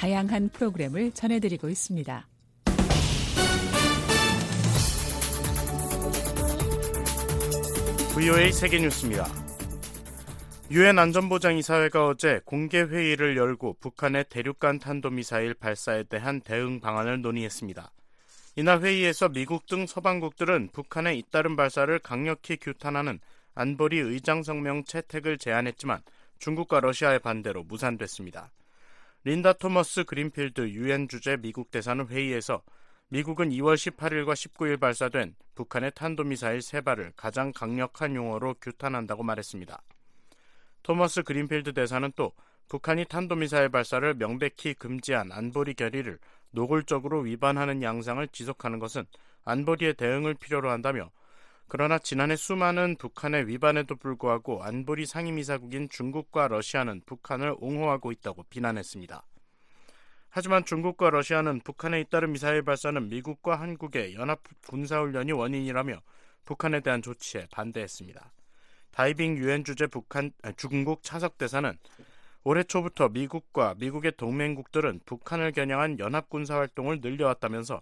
다양한 프로그램을 전해드리고 있습니다. VOA 세계뉴스입니다. 유엔 안전보장이사회가 어제 공개 회의를 열고 북한의 대륙간 탄도미사일 발사에 대한 대응 방안을 논의했습니다. 이날 회의에서 미국 등 서방국들은 북한의 잇따른 발사를 강력히 규탄하는 안보리 의장 성명 채택을 제안했지만 중국과 러시아의 반대로 무산됐습니다. 린다 토머스 그린필드 유엔 주재 미국 대사는 회의에서 미국은 2월 18일과 19일 발사된 북한의 탄도미사일 세 발을 가장 강력한 용어로 규탄한다고 말했습니다. 토머스 그린필드 대사는 또 북한이 탄도미사일 발사를 명백히 금지한 안보리 결의를 노골적으로 위반하는 양상을 지속하는 것은 안보리의 대응을 필요로 한다며 그러나 지난해 수많은 북한의 위반에도 불구하고 안보리 상임이사국인 중국과 러시아는 북한을 옹호하고 있다고 비난했습니다. 하지만 중국과 러시아는 북한에 잇따른 미사일 발사는 미국과 한국의 연합 군사훈련이 원인이라며 북한에 대한 조치에 반대했습니다. 다이빙 유엔 주재 북한 중국 차석 대사는 올해 초부터 미국과 미국의 동맹국들은 북한을 겨냥한 연합 군사 활동을 늘려왔다면서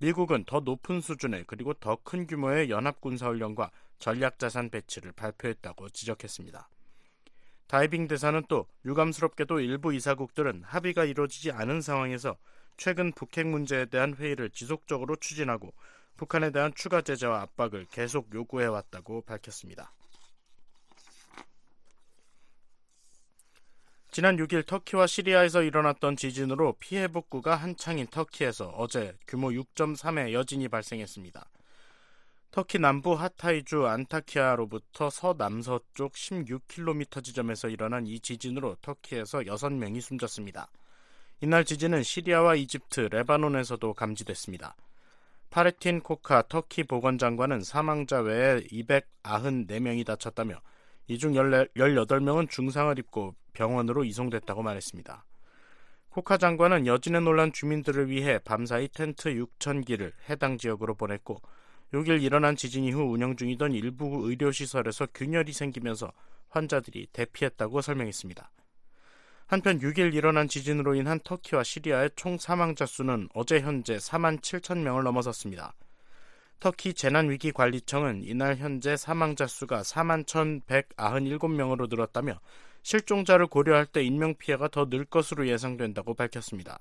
미국은 더 높은 수준의 그리고 더 큰 규모의 연합 군사 훈련과 전략 자산 배치를 발표했다고 지적했습니다. 다이빙 대사는 또 유감스럽게도 일부 이사국들은 합의가 이루어지지 않은 상황에서 최근 북핵 문제에 대한 회의를 지속적으로 추진하고 북한에 대한 추가 제재와 압박을 계속 요구해 왔다고 밝혔습니다. 지난 6일 터키와 시리아에서 일어났던 지진으로 피해 복구가 한창인 터키에서 어제 규모 6.3의 여진이 발생했습니다. 터키 남부 하타이주 안타키아로부터 서남서쪽 16km 지점에서 일어난 이 지진으로 터키에서 6명이 숨졌습니다. 이날 지진은 시리아와 이집트, 레바논에서도 감지됐습니다. 파레틴 코카 터키 보건장관은 사망자 외에 294명이 다쳤다며 이 중 18명은 중상을 입고 병원으로 이송됐다고 말했습니다. 코카 장관은 여진에 놀란 주민들을 위해 밤사이 텐트 6,000기를 해당 지역으로 보냈고 6일 일어난 지진 이후 운영 중이던 일부 의료시설에서 균열이 생기면서 환자들이 대피했다고 설명했습니다. 한편 6일 일어난 지진으로 인한 터키와 시리아의 총 사망자 수는 어제 현재 4만 7천 명을 넘어섰습니다. 터키 재난위기관리청은 이날 현재 사망자 수가 4만 1,197명으로 늘었다며 실종자를 고려할 때 인명피해가 더 늘 것으로 예상된다고 밝혔습니다.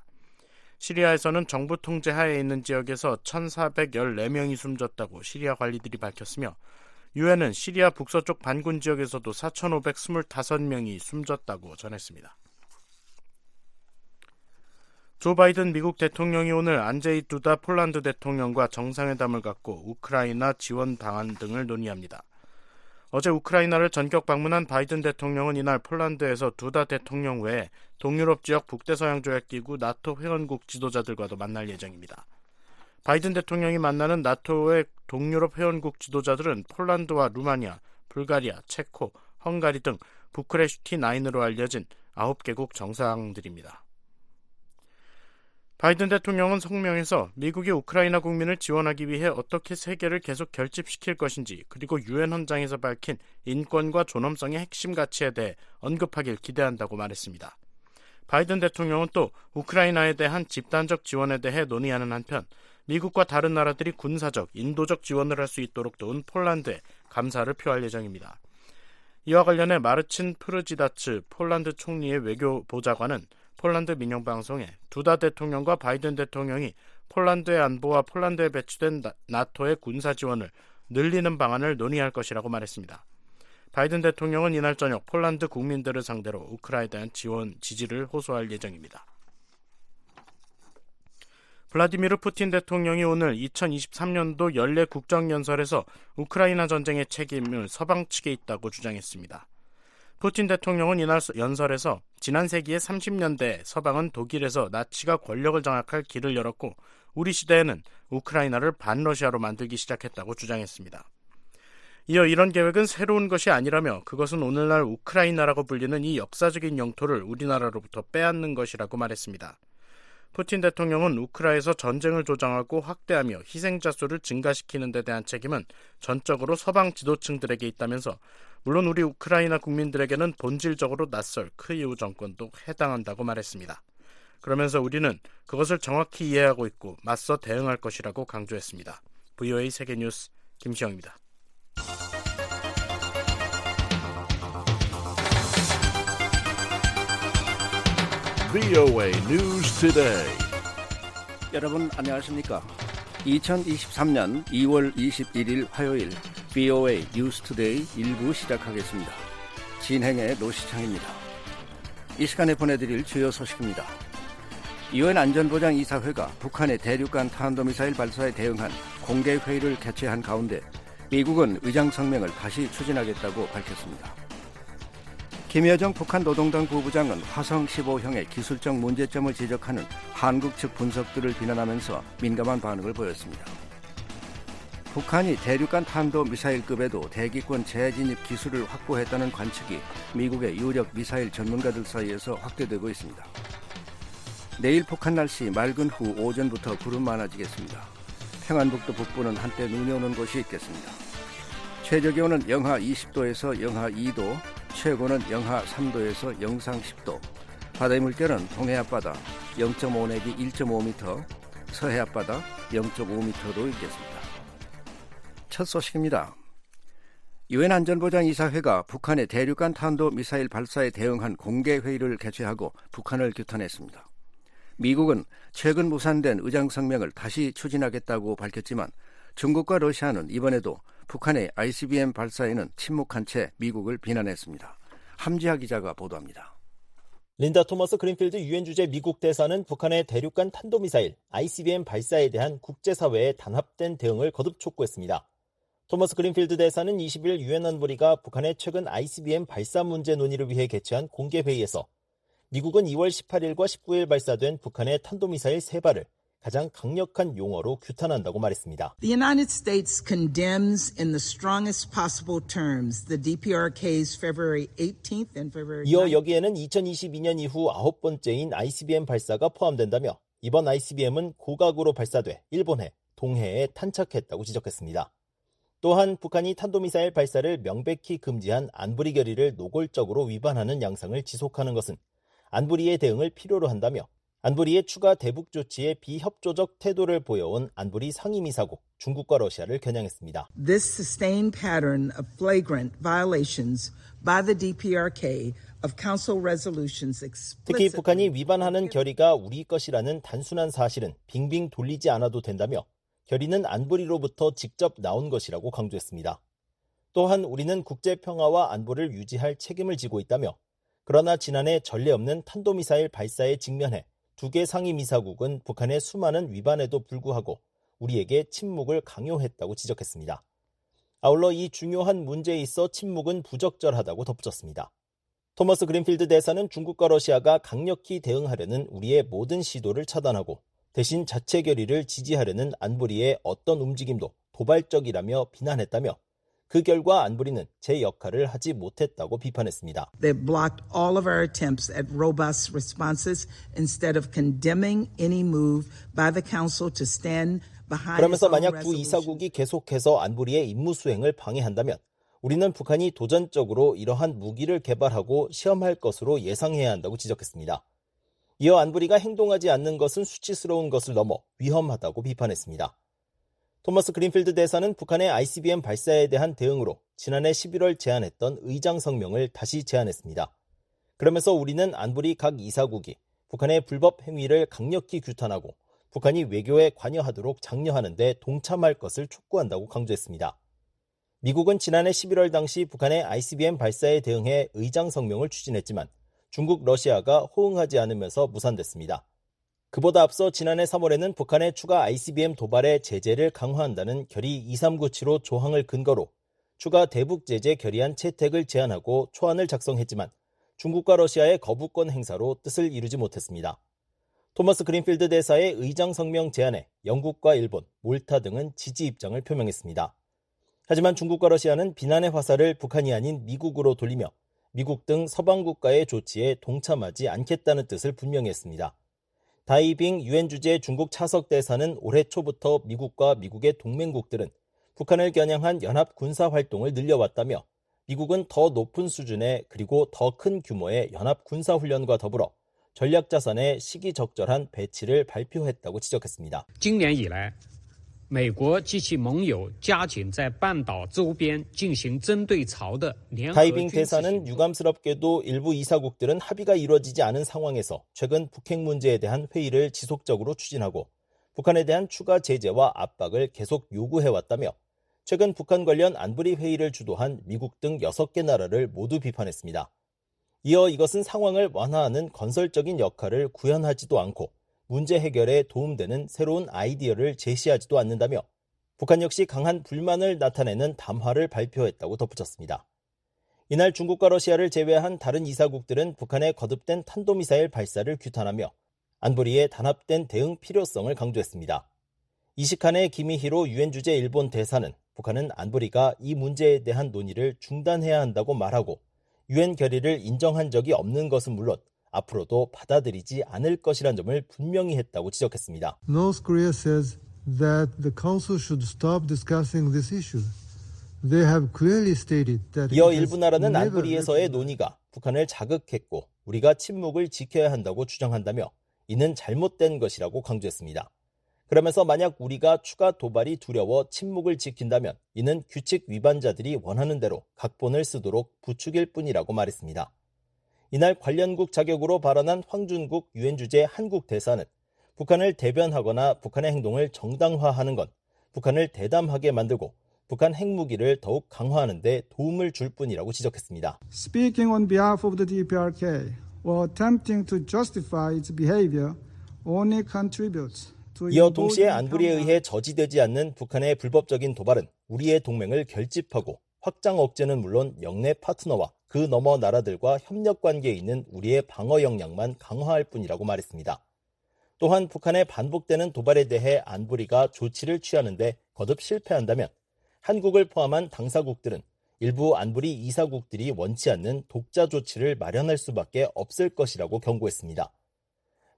시리아에서는 정부 통제 하에 있는 지역에서 1,414명이 숨졌다고 시리아 관리들이 밝혔으며 유엔은 시리아 북서쪽 반군 지역에서도 4,525명이 숨졌다고 전했습니다. 조 바이든 미국 대통령이 오늘 안제이 두다 폴란드 대통령과 정상회담을 갖고 우크라이나 지원 방안 등을 논의합니다. 어제 우크라이나를 전격 방문한 바이든 대통령은 이날 폴란드에서 두다 대통령 외에 동유럽 지역 북대서양 조약 기구 나토 회원국 지도자들과도 만날 예정입니다. 바이든 대통령이 만나는 나토의 동유럽 회원국 지도자들은 폴란드와 루마니아, 불가리아, 체코, 헝가리 등 부크레슈티 9으로 알려진 9개국 정상들입니다. 바이든 대통령은 성명에서 미국이 우크라이나 국민을 지원하기 위해 어떻게 세계를 계속 결집시킬 것인지 그리고 유엔 헌장에서 밝힌 인권과 존엄성의 핵심 가치에 대해 언급하길 기대한다고 말했습니다. 바이든 대통령은 또 우크라이나에 대한 집단적 지원에 대해 논의하는 한편 미국과 다른 나라들이 군사적, 인도적 지원을 할 수 있도록 도운 폴란드에 감사를 표할 예정입니다. 이와 관련해 마르친 프르지다츠 폴란드 총리의 외교 보좌관은 폴란드 민영방송에 두다 대통령과 바이든 대통령이 폴란드의 안보와 폴란드에 배치된 나토의 군사 지원을 늘리는 방안을 논의할 것이라고 말했습니다. 바이든 대통령은 이날 저녁 폴란드 국민들을 상대로 우크라이나에 대한 지원 지지를 호소할 예정입니다. 블라디미르 푸틴 대통령이 오늘 2023년도 연례 국정연설에서 우크라이나 전쟁의 책임을 서방 측에 있다고 주장했습니다. 푸틴 대통령은 이날 연설에서 지난 세기의 30년대 서방은 독일에서 나치가 권력을 장악할 길을 열었고 우리 시대에는 우크라이나를 반러시아로 만들기 시작했다고 주장했습니다. 이어 이런 계획은 새로운 것이 아니라며 그것은 오늘날 우크라이나라고 불리는 이 역사적인 영토를 우리나라로부터 빼앗는 것이라고 말했습니다. 푸틴 대통령은 우크라에서 전쟁을 조장하고 확대하며 희생자 수를 증가시키는 데 대한 책임은 전적으로 서방 지도층들에게 있다면서 물론 우리 우크라이나 국민들에게는 본질적으로 낯설 크이우 정권도 해당한다고 말했습니다. 그러면서 우리는 그것을 정확히 이해하고 있고 맞서 대응할 것이라고 강조했습니다. VOA 세계뉴스 김시영입니다. VOA News Today. 여러분 안녕하십니까? 2023년 2월 21일 화요일 VOA 뉴스 투데이 1부 시작하겠습니다. 진행의 노시창입니다. 이 시간에 보내드릴 주요 소식입니다. 유엔 안전보장 이사회가 북한의 대륙간 탄도미사일 발사에 대응한 공개 회의를 개최한 가운데 미국은 의장 성명을 다시 추진하겠다고 밝혔습니다. 김여정 북한 노동당 부부장은 화성 15형의 기술적 문제점을 지적하는 한국 측 분석들을 비난하면서 민감한 반응을 보였습니다. 북한이 대륙간 탄도 미사일급에도 대기권 재진입 기술을 확보했다는 관측이 미국의 유력 미사일 전문가들 사이에서 확대되고 있습니다. 내일 폭한 날씨 맑은 후 오전부터 구름 많아지겠습니다. 평안북도 북부는 한때 눈이 오는 곳이 있겠습니다. 최저 기온은 영하 20도에서 영하 2도, 최고는 영하 3도에서 영상 10도. 바다의 물결은 동해 앞바다 0.5 내지 1.5m, 서해 앞바다 0.5m도 있겠습니다. 첫 소식입니다. 유엔 안전보장 이사회가 북한의 대륙간 탄도 미사일 발사에 대응한 공개 회의를 개최하고 북한을 규탄했습니다. 미국은 최근 무산된 의장 성명을 다시 추진하겠다고 밝혔지만 중국과 러시아는 이번에도 북한의 ICBM 발사에는 침묵한 채 미국을 비난했습니다. 함지하 기자가 보도합니다. 린다 토머스 그린필드 유엔 주재 미국 대사는 북한의 대륙간 탄도미사일 ICBM 발사에 대한 국제사회의 단합된 대응을 거듭 촉구했습니다. 토머스 그린필드 대사는 20일 유엔 안보리가 북한의 최근 ICBM 발사 문제 논의를 위해 개최한 공개 회의에서 미국은 2월 18일과 19일 발사된 북한의 탄도미사일 3발을 가장 강력한 용어로 규탄한다고 말했습니다. The United States condemns in the strongest possible terms the DPRK's February 18th and February 19th. 이어 여기에는 2022년 이후 아홉 번째인 ICBM 발사가 포함된다며 이번 ICBM은 고각으로 발사돼 일본해, 동해에 탄착했다고 지적했습니다. 또한 북한이 탄도미사일 발사를 명백히 금지한 안보리 결의를 노골적으로 위반하는 양상을 지속하는 것은 안보리의 대응을 필요로 한다며 안보리의 추가 대북 조치에 비협조적 태도를 보여온 안보리 상임이사국 중국과 러시아를 겨냥했습니다. This sustained pattern of flagrant violations by the DPRK of Council resolutions 특히 북한이 위반하는 결의가 우리 것이라는 단순한 사실은 빙빙 돌리지 않아도 된다며 결의는 안보리로부터 직접 나온 것이라고 강조했습니다. 또한 우리는 국제 평화와 안보를 유지할 책임을 지고 있다며 그러나 지난해 전례 없는 탄도미사일 발사에 직면해 두 개 상임이사국은 북한의 수많은 위반에도 불구하고 우리에게 침묵을 강요했다고 지적했습니다. 아울러 이 중요한 문제에 있어 침묵은 부적절하다고 덧붙였습니다. 토머스 그린필드 대사는 중국과 러시아가 강력히 대응하려는 우리의 모든 시도를 차단하고 대신 자체 결의를 지지하려는 안보리의 어떤 움직임도 도발적이라며 비난했다며 그 결과 안보리는 제 역할을 하지 못했다고 비판했습니다. They've blocked all of our attempts at robust responses instead of condemning any move by the Council to stand behind 그러면서 만약 두 resolutions. 이사국이 계속해서 안보리의 임무 수행을 방해한다면 우리는 북한이 도전적으로 이러한 무기를 개발하고 시험할 것으로 예상해야 한다고 지적했습니다. 이어 안보리가 행동하지 않는 것은 수치스러운 것을 넘어 위험하다고 비판했습니다. 토머스 그린필드 대사는 북한의 ICBM 발사에 대한 대응으로 지난해 11월 제안했던 의장 성명을 다시 제안했습니다. 그러면서 우리는 안보리 각 이사국이 북한의 불법 행위를 강력히 규탄하고 북한이 외교에 관여하도록 장려하는데 동참할 것을 촉구한다고 강조했습니다. 미국은 지난해 11월 당시 북한의 ICBM 발사에 대응해 의장 성명을 추진했지만 중국, 러시아가 호응하지 않으면서 무산됐습니다. 그보다 앞서 지난해 3월에는 북한의 추가 ICBM 도발에 제재를 강화한다는 결의 2397호 조항을 근거로 추가 대북 제재 결의안 채택을 제안하고 초안을 작성했지만 중국과 러시아의 거부권 행사로 뜻을 이루지 못했습니다. 토머스 그린필드 대사의 의장 성명 제안에 영국과 일본, 몰타 등은 지지 입장을 표명했습니다. 하지만 중국과 러시아는 비난의 화살을 북한이 아닌 미국으로 돌리며 미국 등 서방 국가의 조치에 동참하지 않겠다는 뜻을 분명히 했습니다. 다이빙 유엔 주재 중국 차석 대사는 올해 초부터 미국과 미국의 동맹국들은 북한을 겨냥한 연합 군사 활동을 늘려왔다며 미국은 더 높은 수준의 그리고 더 큰 규모의 연합 군사 훈련과 더불어 전략 자산의 시기적절한 배치를 발표했다고 지적했습니다. 美国及其盟友加紧在半岛周边进行针对朝的联合 다이빙 대사는 유감스럽게도 일부 이사국들은 합의가 이루어지지 않은 상황에서 최근 북핵 문제에 대한 회의를 지속적으로 추진하고 북한에 대한 추가 제재와 압박을 계속 요구해왔다며 최근 북한 관련 안보리 회의를 주도한 미국 등 6개 나라를 모두 비판했습니다. 이어 이것은 상황을 완화하는 건설적인 역할을 구현하지도 않고 문제 해결에 도움되는 새로운 아이디어를 제시하지도 않는다며 북한 역시 강한 불만을 나타내는 담화를 발표했다고 덧붙였습니다. 이날 중국과 러시아를 제외한 다른 이사국들은 북한의 거듭된 탄도미사일 발사를 규탄하며 안보리의 단합된 대응 필요성을 강조했습니다. 이시칸의 기미히로 유엔 주재 일본 대사는 북한은 안보리가 이 문제에 대한 논의를 중단해야 한다고 말하고 유엔 결의를 인정한 적이 없는 것은 물론 앞으로도 받아들이지 않을 것이란 점을 분명히 했다고 지적했습니다. North Korea says that the council should stop discussing this issue. They have clearly stated that 이어 일부 나라는 안보리에서의 논의가 북한을 자극했고 우리가 침묵을 지켜야 한다고 주장한다며 이는 잘못된 것이라고 강조했습니다. 그러면서 만약 우리가 추가 도발이 두려워 침묵을 지킨다면 이는 규칙 위반자들이 원하는 대로 각본을 쓰도록 부추길 뿐이라고 말했습니다. 이날 관련국 자격으로 발언한 황준국 유엔 주재 한국 대사는 북한을 대변하거나 북한의 행동을 정당화하는 건 북한을 대담하게 만들고 북한 핵무기를 더욱 강화하는 데 도움을 줄 뿐이라고 지적했습니다. Speaking on behalf of the DPRK or attempting to justify its behavior only contributes to 이어 동시에 Pyongyang 의해 저지되지 않는 북한의 불법적인 도발은 우리의 동맹을 결집하고 확장 억제는 물론 영내 파트너와 그 너머 나라들과 협력 관계에 있는 우리의 방어 역량만 강화할 뿐이라고 말했습니다. 또한 북한의 반복되는 도발에 대해 안보리가 조치를 취하는데 거듭 실패한다면 한국을 포함한 당사국들은 일부 안보리 이사국들이 원치 않는 독자 조치를 마련할 수밖에 없을 것이라고 경고했습니다.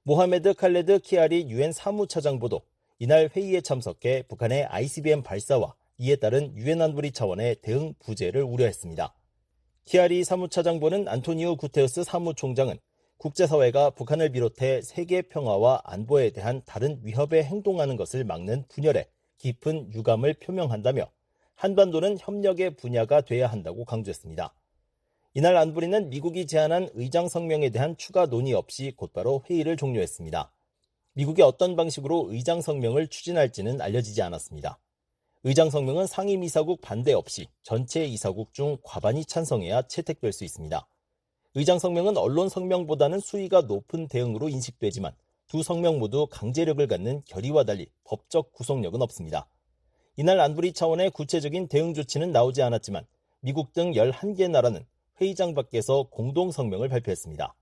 모하메드 칼레드 키아리 유엔 사무차장보도 이날 회의에 참석해 북한의 ICBM 발사와 이에 따른 유엔 안보리 차원의 대응 부재를 우려했습니다. 키아리 사무차장보는 안토니오 구테우스 사무총장은 국제사회가 북한을 비롯해 세계 평화와 안보에 대한 다른 위협에 행동하는 것을 막는 분열에 깊은 유감을 표명한다며 한반도는 협력의 분야가 돼야 한다고 강조했습니다. 이날 안보리는 미국이 제안한 의장 성명에 대한 추가 논의 없이 곧바로 회의를 종료했습니다. 미국이 어떤 방식으로 의장 성명을 추진할지는 알려지지 않았습니다. 의장 성명은 상임이사국 반대 없이 전체 이사국 중 과반이 찬성해야 채택될 수 있습니다. 의장 성명은 언론 성명보다는 수위가 높은 대응으로 인식되지만 두 성명 모두 강제력을 갖는 결의와 달리 법적 구속력은 없습니다. 이날 안보리 차원의 구체적인 대응 조치는 나오지 않았지만 미국 등 11개 나라는 회의장 밖에서 공동 성명을 발표했습니다.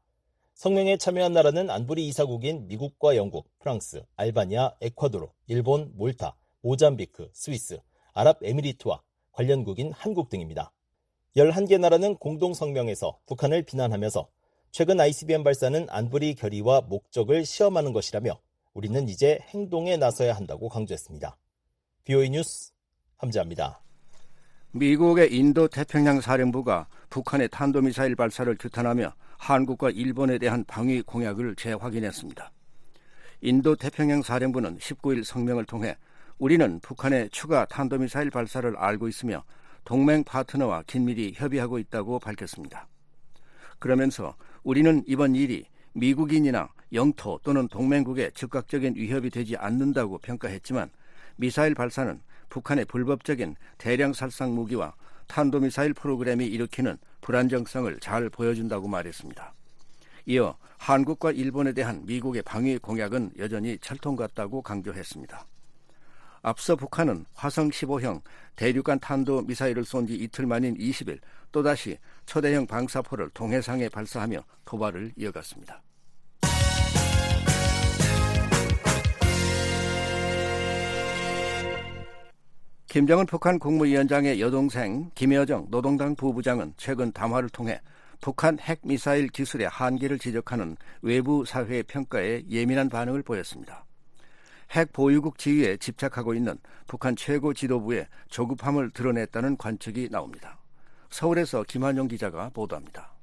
성명에 참여한 나라는 안보리 이사국인 미국과 영국, 프랑스, 알바니아, 에콰도르, 일본, 몰타, 모잠비크, 스위스, 아랍에미리트와 관련국인 한국 등입니다. 11개 나라는 공동 성명에서 북한을 비난하면서 최근 ICBM 발사는 안보리 결의와 목적을 시험하는 것이라며 우리는 이제 행동에 나서야 한다고 강조했습니다. BOE 뉴스 함자입니다. 미국의 인도 태평양 사령부가 북한의 탄도미사일 발사를 규탄하며 한국과 일본에 대한 방위 공약을 재확인했습니다. 인도 태평양 사령부는 19일 성명을 통해 우리는 북한의 추가 탄도미사일 발사를 알고 있으며 동맹 파트너와 긴밀히 협의하고 있다고 밝혔습니다. 그러면서 우리는 이번 일이 미국인이나 영토 또는 동맹국에 즉각적인 위협이 되지 않는다고 평가했지만 미사일 발사는 북한의 불법적인 대량 살상 무기와 탄도미사일 프로그램이 일으키는 불안정성을 잘 보여준다고 말했습니다. 이어 한국과 일본에 대한 미국의 방위 공약은 여전히 철통 같다고 강조했습니다. 앞서 북한은 화성 15형 대륙간 탄도 미사일을 쏜 지 이틀 만인 20일 또다시 초대형 방사포를 동해상에 발사하며 도발을 이어갔습니다. 김정은 북한 국무위원장의 여동생 김여정 노동당 부부장은 최근 담화를 통해 북한 핵미사일 기술의 한계를 지적하는 외부 사회의 평가에 예민한 반응을 보였습니다. 핵 보유국 지위에 집착하고 있는 북한 최고 지도부의 조급함을 드러냈다는 관측이 나옵니다. 서울에서 김한용 기자가 보도합니다.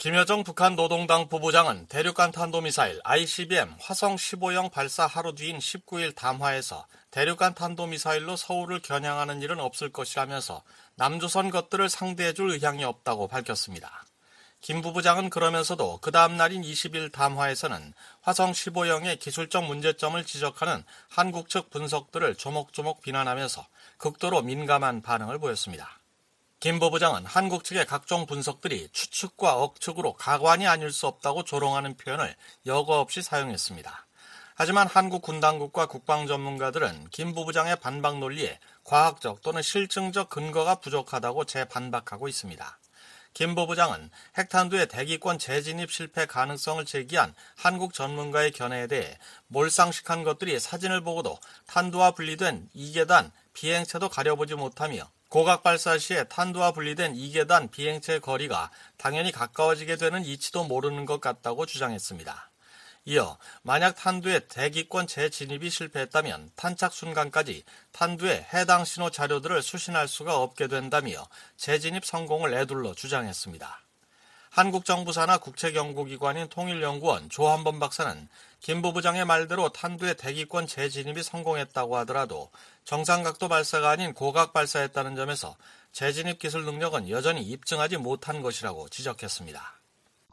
김여정 북한 노동당 부부장은 대륙간 탄도미사일 ICBM 화성 15형 발사 하루 뒤인 19일 담화에서 대륙간 탄도미사일로 서울을 겨냥하는 일은 없을 것이라면서 남조선 것들을 상대해줄 의향이 없다고 밝혔습니다. 김 부부장은 그러면서도 그 다음 날인 20일 담화에서는 화성 15형의 기술적 문제점을 지적하는 한국 측 분석들을 조목조목 비난하면서 극도로 민감한 반응을 보였습니다. 김 부부장은 한국 측의 각종 분석들이 추측과 억측으로 가관이 아닐 수 없다고 조롱하는 표현을 여과 없이 사용했습니다. 하지만 한국 군 당국과 국방 전문가들은 김 부부장의 반박 논리에 과학적 또는 실증적 근거가 부족하다고 재반박하고 있습니다. 김 부부장은 핵탄두의 대기권 재진입 실패 가능성을 제기한 한국 전문가의 견해에 대해 몰상식한 것들이 사진을 보고도 탄두와 분리된 2계단 비행체도 가려보지 못하며 고각 발사 시에 탄두와 분리된 2계단 비행체 거리가 당연히 가까워지게 되는 이치도 모르는 것 같다고 주장했습니다. 이어 만약 탄두의 대기권 재진입이 실패했다면 탄착 순간까지 탄두의 해당 신호 자료들을 수신할 수가 없게 된다며 재진입 성공을 애둘러 주장했습니다. 한국 정부 산하 국책연구기관인 통일연구원 조한범 박사는 김 부부장의 말대로 탄두의 대기권 재진입이 성공했다고 하더라도 정상각도 발사가 아닌 고각 발사했다는 점에서 재진입 기술 능력은 여전히 입증하지 못한 것이라고 지적했습니다.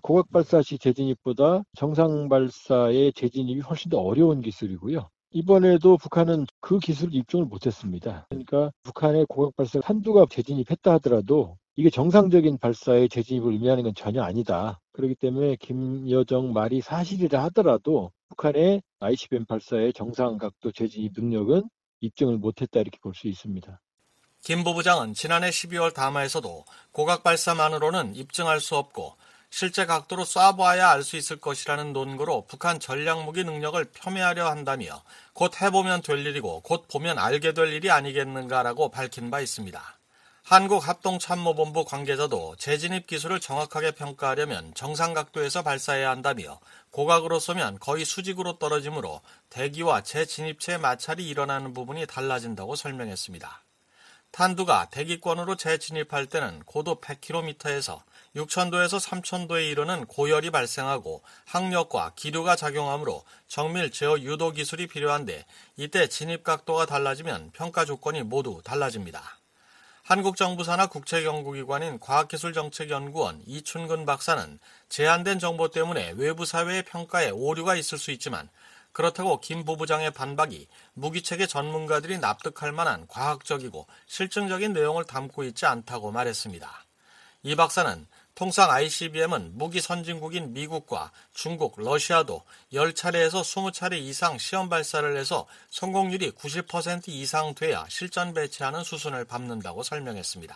고각 발사 시 재진입보다 정상 발사의 재진입이 훨씬 더 어려운 기술이고요. 이번에도 북한은 그 기술을 입증을 못했습니다. 그러니까 북한의 고각 발사 한두가 재진입했다 하더라도 이게 정상적인 발사의 재진입을 의미하는 건 전혀 아니다. 그렇기 때문에 김여정 말이 사실이라 하더라도 북한의 ICBM 발사의 정상 각도 재진입 능력은 입증을 못했다 이렇게 볼 수 있습니다. 김 부부장은 지난해 12월 담화에서도 고각 발사만으로는 입증할 수 없고 실제 각도로 쏴보아야 알 수 있을 것이라는 논거로 북한 전략무기 능력을 폄훼하려 한다며 곧 해보면 될 일이고 곧 보면 알게 될 일이 아니겠는가라고 밝힌 바 있습니다. 한국합동참모본부 관계자도 재진입 기술을 정확하게 평가하려면 정상 각도에서 발사해야 한다며 고각으로 쏘면 거의 수직으로 떨어지므로 대기와 재진입체의 마찰이 일어나는 부분이 달라진다고 설명했습니다. 탄두가 대기권으로 재진입할 때는 고도 100km에서 6천도에서 3천도에 이르는 고열이 발생하고 항력과 기류가 작용하므로 정밀 제어 유도 기술이 필요한데 이때 진입 각도가 달라지면 평가 조건이 모두 달라집니다. 한국 정부 산하 국책연구기관인 과학기술정책연구원 이춘근 박사는 제한된 정보 때문에 외부 사회의 평가에 오류가 있을 수 있지만 그렇다고 김 부부장의 반박이 무기체계 전문가들이 납득할 만한 과학적이고 실증적인 내용을 담고 있지 않다고 말했습니다. 이 박사는 통상 ICBM은 무기 선진국인 미국과 중국, 러시아도 10차례에서 20차례 이상 시험 발사를 해서 성공률이 90% 이상 돼야 실전 배치하는 수순을 밟는다고 설명했습니다.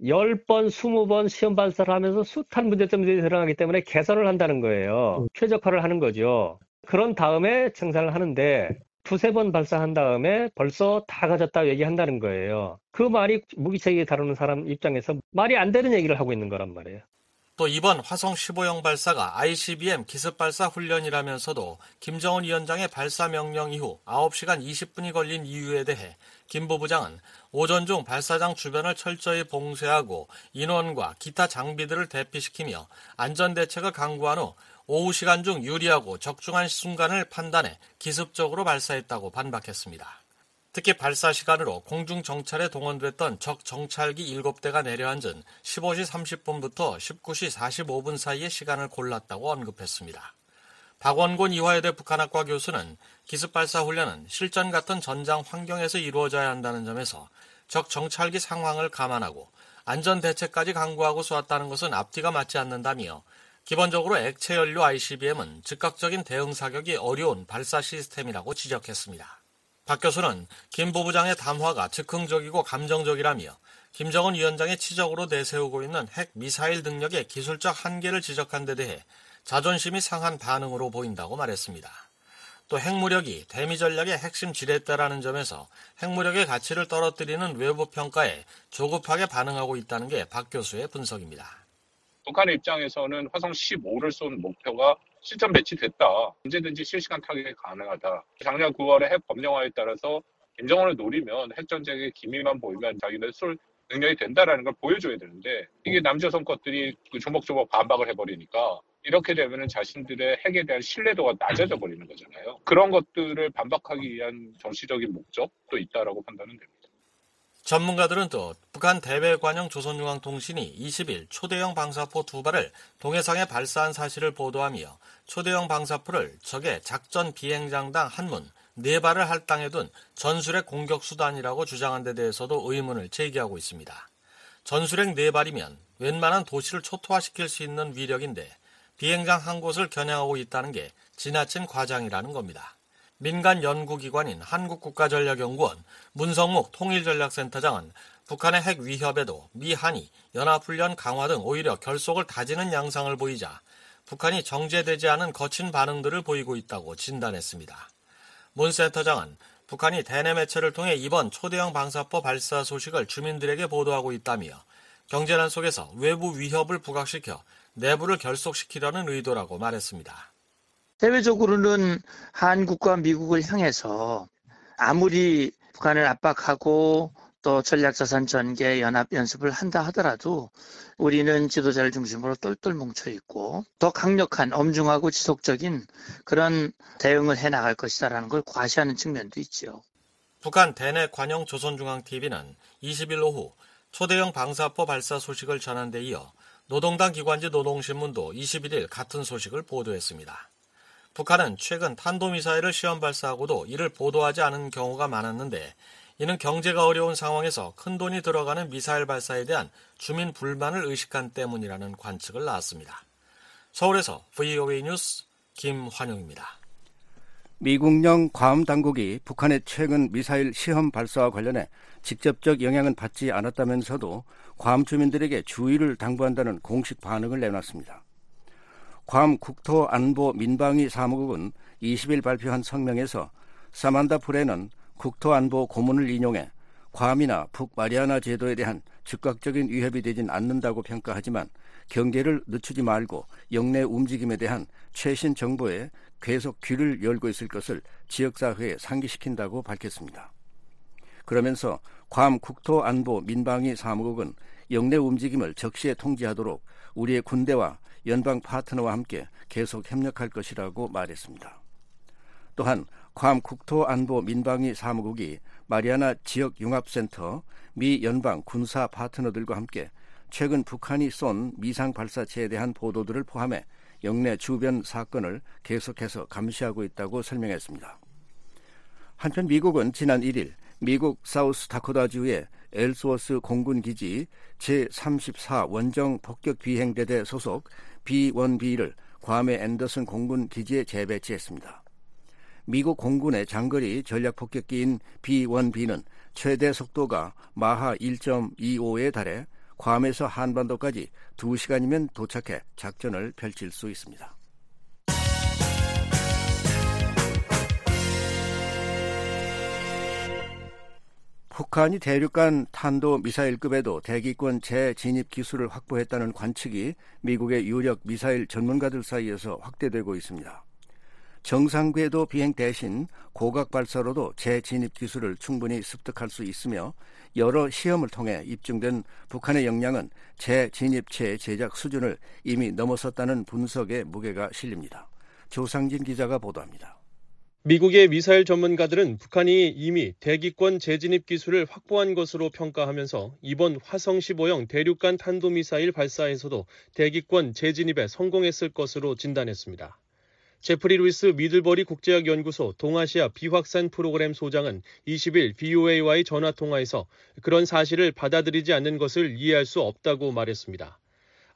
10번, 20번 시험 발사를 하면서 숱한 문제점들이 드러나기 때문에 개선을 한다는 거예요. 최적화를 하는 거죠. 그런 다음에 생산을 하는데 두세 번 발사한 다음에 벌써 다 가졌다 얘기한다는 거예요. 그 말이 무기체계 다루는 사람 입장에서 말이 안 되는 얘기를 하고 있는 거란 말이에요. 또 이번 화성 15형 발사가 ICBM 기습 발사 훈련이라면서도 김정은 위원장의 발사 명령 이후 9시간 20분이 걸린 이유에 대해 김 부부장은 오전 중 발사장 주변을 철저히 봉쇄하고 인원과 기타 장비들을 대피시키며 안전 대책을 강구한 후 오후 시간 중 유리하고 적중한 순간을 판단해 기습적으로 발사했다고 반박했습니다. 특히 발사 시간으로 공중 정찰에 동원됐던 적 정찰기 7대가 내려앉은 15시 30분부터 19시 45분 사이의 시간을 골랐다고 언급했습니다. 박원곤 이화여대 북한학과 교수는 기습 발사 훈련은 실전 같은 전장 환경에서 이루어져야 한다는 점에서 적 정찰기 상황을 감안하고 안전 대책까지 강구하고 쏘았다는 것은 앞뒤가 맞지 않는다며 기본적으로 액체 연료 ICBM은 즉각적인 대응 사격이 어려운 발사 시스템이라고 지적했습니다. 박 교수는 김 부부장의 담화가 즉흥적이고 감정적이라며 김정은 위원장의 치적으로 내세우고 있는 핵 미사일 능력의 기술적 한계를 지적한 데 대해 자존심이 상한 반응으로 보인다고 말했습니다. 또 핵무력이 대미 전략의 핵심 지렛대라는 점에서 핵무력의 가치를 떨어뜨리는 외부 평가에 조급하게 반응하고 있다는 게 박 교수의 분석입니다. 북한의 입장에서는 화성 15를 쏜 목표가 실전 배치됐다. 언제든지 실시간 타격이 가능하다. 작년 9월에 핵 법령화에 따라서 김정은을 노리면 핵전쟁의 기미만 보이면 자기네 쏠 능력이 된다라는 걸 보여줘야 되는데 이게 남조선 것들이 그 조목조목 반박을 해버리니까 이렇게 되면은 자신들의 핵에 대한 신뢰도가 낮아져 버리는 거잖아요. 그런 것들을 반박하기 위한 정치적인 목적도 있다라고 판단은 됩니다. 전문가들은 또 북한 대외관영 조선중앙통신이 20일 초대형 방사포 두 발을 동해상에 발사한 사실을 보도하며 초대형 방사포를 적의 작전 비행장당 한문 네 발을 할당해 둔 전술핵 공격 수단이라고 주장한 데 대해서도 의문을 제기하고 있습니다. 전술핵 네 발이면 웬만한 도시를 초토화시킬 수 있는 위력인데 비행장 한 곳을 겨냥하고 있다는 게 지나친 과장이라는 겁니다. 민간 연구기관인 한국국가전략연구원 문성묵 통일전략센터장은 북한의 핵 위협에도 미, 한이, 연합훈련 강화 등 오히려 결속을 다지는 양상을 보이자 북한이 정제되지 않은 거친 반응들을 보이고 있다고 진단했습니다. 문 센터장은 북한이 대내 매체를 통해 이번 초대형 방사포 발사 소식을 주민들에게 보도하고 있다며 경제난 속에서 외부 위협을 부각시켜 내부를 결속시키려는 의도라고 말했습니다. 대외적으로는 한국과 미국을 향해서 아무리 북한을 압박하고 또 전략자산 전개 연합 연습을 한다 하더라도 우리는 지도자를 중심으로 똘똘 뭉쳐 있고 더 강력한 엄중하고 지속적인 그런 대응을 해 나갈 것이다라는 걸 과시하는 측면도 있죠. 북한 대내 관영 조선중앙TV는 20일 오후 초대형 방사포 발사 소식을 전한 데 이어 노동당 기관지 노동신문도 21일 같은 소식을 보도했습니다. 북한은 최근 탄도미사일을 시험 발사하고도 이를 보도하지 않은 경우가 많았는데 이는 경제가 어려운 상황에서 큰 돈이 들어가는 미사일 발사에 대한 주민 불만을 의식한 때문이라는 관측을 나왔습니다. 서울에서 VOA 뉴스 김환영입니다. 미국령 괌 당국이 북한의 최근 미사일 시험 발사와 관련해 직접적 영향은 받지 않았다면서도 괌 주민들에게 주의를 당부한다는 공식 반응을 내놨습니다. 괌 국토안보 민방위 사무국은 20일 발표한 성명에서 사만다 프레는 국토안보 고문을 인용해 괌이나 북마리아나 제도에 대한 즉각적인 위협이 되진 않는다고 평가하지만 경계를 늦추지 말고 영내 움직임에 대한 최신 정보에 계속 귀를 열고 있을 것을 지역사회에 상기시킨다고 밝혔습니다. 그러면서 괌 국토안보 민방위 사무국은 영내 움직임을 적시에 통제하도록 우리의 군대와 연방 파트너와 함께 계속 협력할 것이라고 말했습니다. 또한 괌 국토안보 민방위 사무국이 마리아나 지역 융합센터 미 연방 군사 파트너들과 함께 최근 북한이 쏜 미상 발사체에 대한 보도들을 포함해 영내 주변 사건을 계속해서 감시하고 있다고 설명했습니다. 한편 미국은 지난 1일 미국 사우스 다코다주의 엘스워스 공군기지 제34 원정 폭격 비행대대 소속 B-1B를 괌의 앤더슨 공군 기지에 재배치했습니다. 미국 공군의 장거리 전략 폭격기인 B-1B는 최대 속도가 마하 1.25에 달해 괌에서 한반도까지 2시간이면 도착해 작전을 펼칠 수 있습니다. 북한이 대륙간 탄도 미사일급에도 대기권 재진입 기술을 확보했다는 관측이 미국의 유력 미사일 전문가들 사이에서 확대되고 있습니다. 정상 궤도 비행 대신 고각 발사로도 재진입 기술을 충분히 습득할 수 있으며 여러 시험을 통해 입증된 북한의 역량은 재진입체 제작 수준을 이미 넘어섰다는 분석에 무게가 실립니다. 조상진 기자가 보도합니다. 미국의 미사일 전문가들은 북한이 이미 대기권 재진입 기술을 확보한 것으로 평가하면서 이번 화성 15형 대륙간 탄도미사일 발사에서도 대기권 재진입에 성공했을 것으로 진단했습니다. 제프리 루이스 미들버리 국제학연구소 동아시아 비확산 프로그램 소장은 20일 BOA와의 전화 통화에서 그런 사실을 받아들이지 않는 것을 이해할 수 없다고 말했습니다.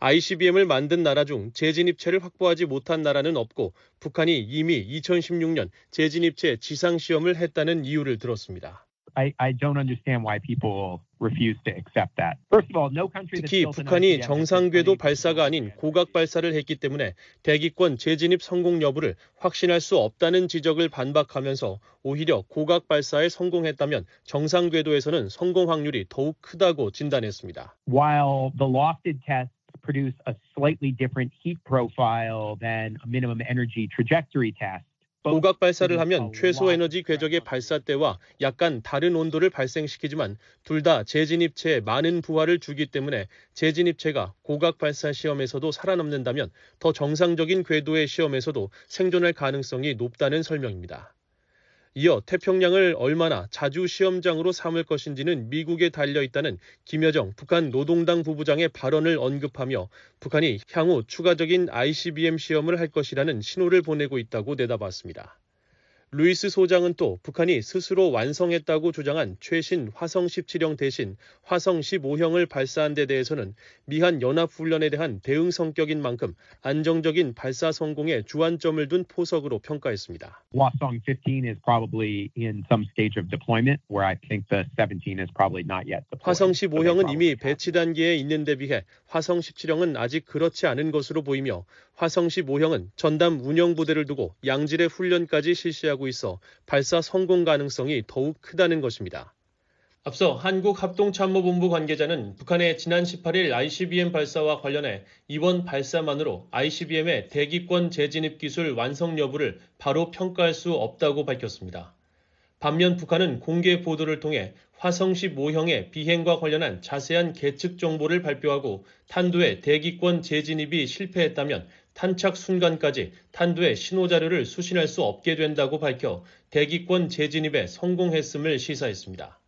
ICBM을 만든 나라 중 재진입체를 확보하지 못한 나라는 없고 북한이 이미 2016년 재진입체 지상 시험을 했다는 이유를 들었습니다. I, I don't understand why people refuse to accept that. First of all, no country that's 특히 북한이 정상궤도 발사가 아닌 고각 발사를 했기 때문에 대기권 재진입 성공 여부를 확신할 수 없다는 지적을 반박하면서 오히려 고각 발사에 성공했다면 정상궤도에서는 성공 확률이 더욱 크다고 진단했습니다. while the lofted tests produce a slightly different heat profile than a minimum energy trajectory test. 고각 발사를 하면 최소 에너지 궤적의 발사 때와 약간 다른 온도를 발생시키지만 둘 다 재진입체에 많은 부하를 주기 때문에 재진입체가 고각 발사 시험에서도 살아남는다면 더 정상적인 궤도의 시험에서도 생존할 가능성이 높다는 설명입니다. 이어 태평양을 얼마나 자주 시험장으로 삼을 것인지는 미국에 달려 있다는 김여정 북한 노동당 부부장의 발언을 언급하며 북한이 향후 추가적인 ICBM 시험을 할 것이라는 신호를 보내고 있다고 내다봤습니다. 루이스 소장은 또 북한이 스스로 완성했다고 주장한 최신 화성 17형 대신 화성 15형을 발사한 데 대해서는 미한 연합훈련에 대한 대응 성격인 만큼 안정적인 발사 성공에 주안점을 둔 포석으로 평가했습니다. Hwasong 15 is probably in some stage of deployment, where I think the 17 is probably not yet deployed. 화성 15형은 이미 배치 단계에 있는 데 비해 화성 17형은 아직 그렇지 않은 것으로 보이며 화성 15형은 전담 운영 부대를 두고 양질의 훈련까지 실시하고 있어 발사 성공 가능성이 더욱 크다는 것입니다. 앞서 한국합동참모본부 관계자는 북한의 지난 18일 ICBM 발사와 관련해 이번 발사만으로 ICBM의 대기권 재진입 기술 완성 여부를 바로 평가할 수 없다고 밝혔습니다. 반면 북한은 공개 보도를 통해 화성 15형의 비행과 관련한 자세한 계측 정보를 발표하고 탄도의 대기권 재진입이 실패했다면 탄착 순간까지 탄도의 신호 자료를 수신할 수 없게 된다고 밝혀 대기권 재진입에 성공했음을 시사했습니다.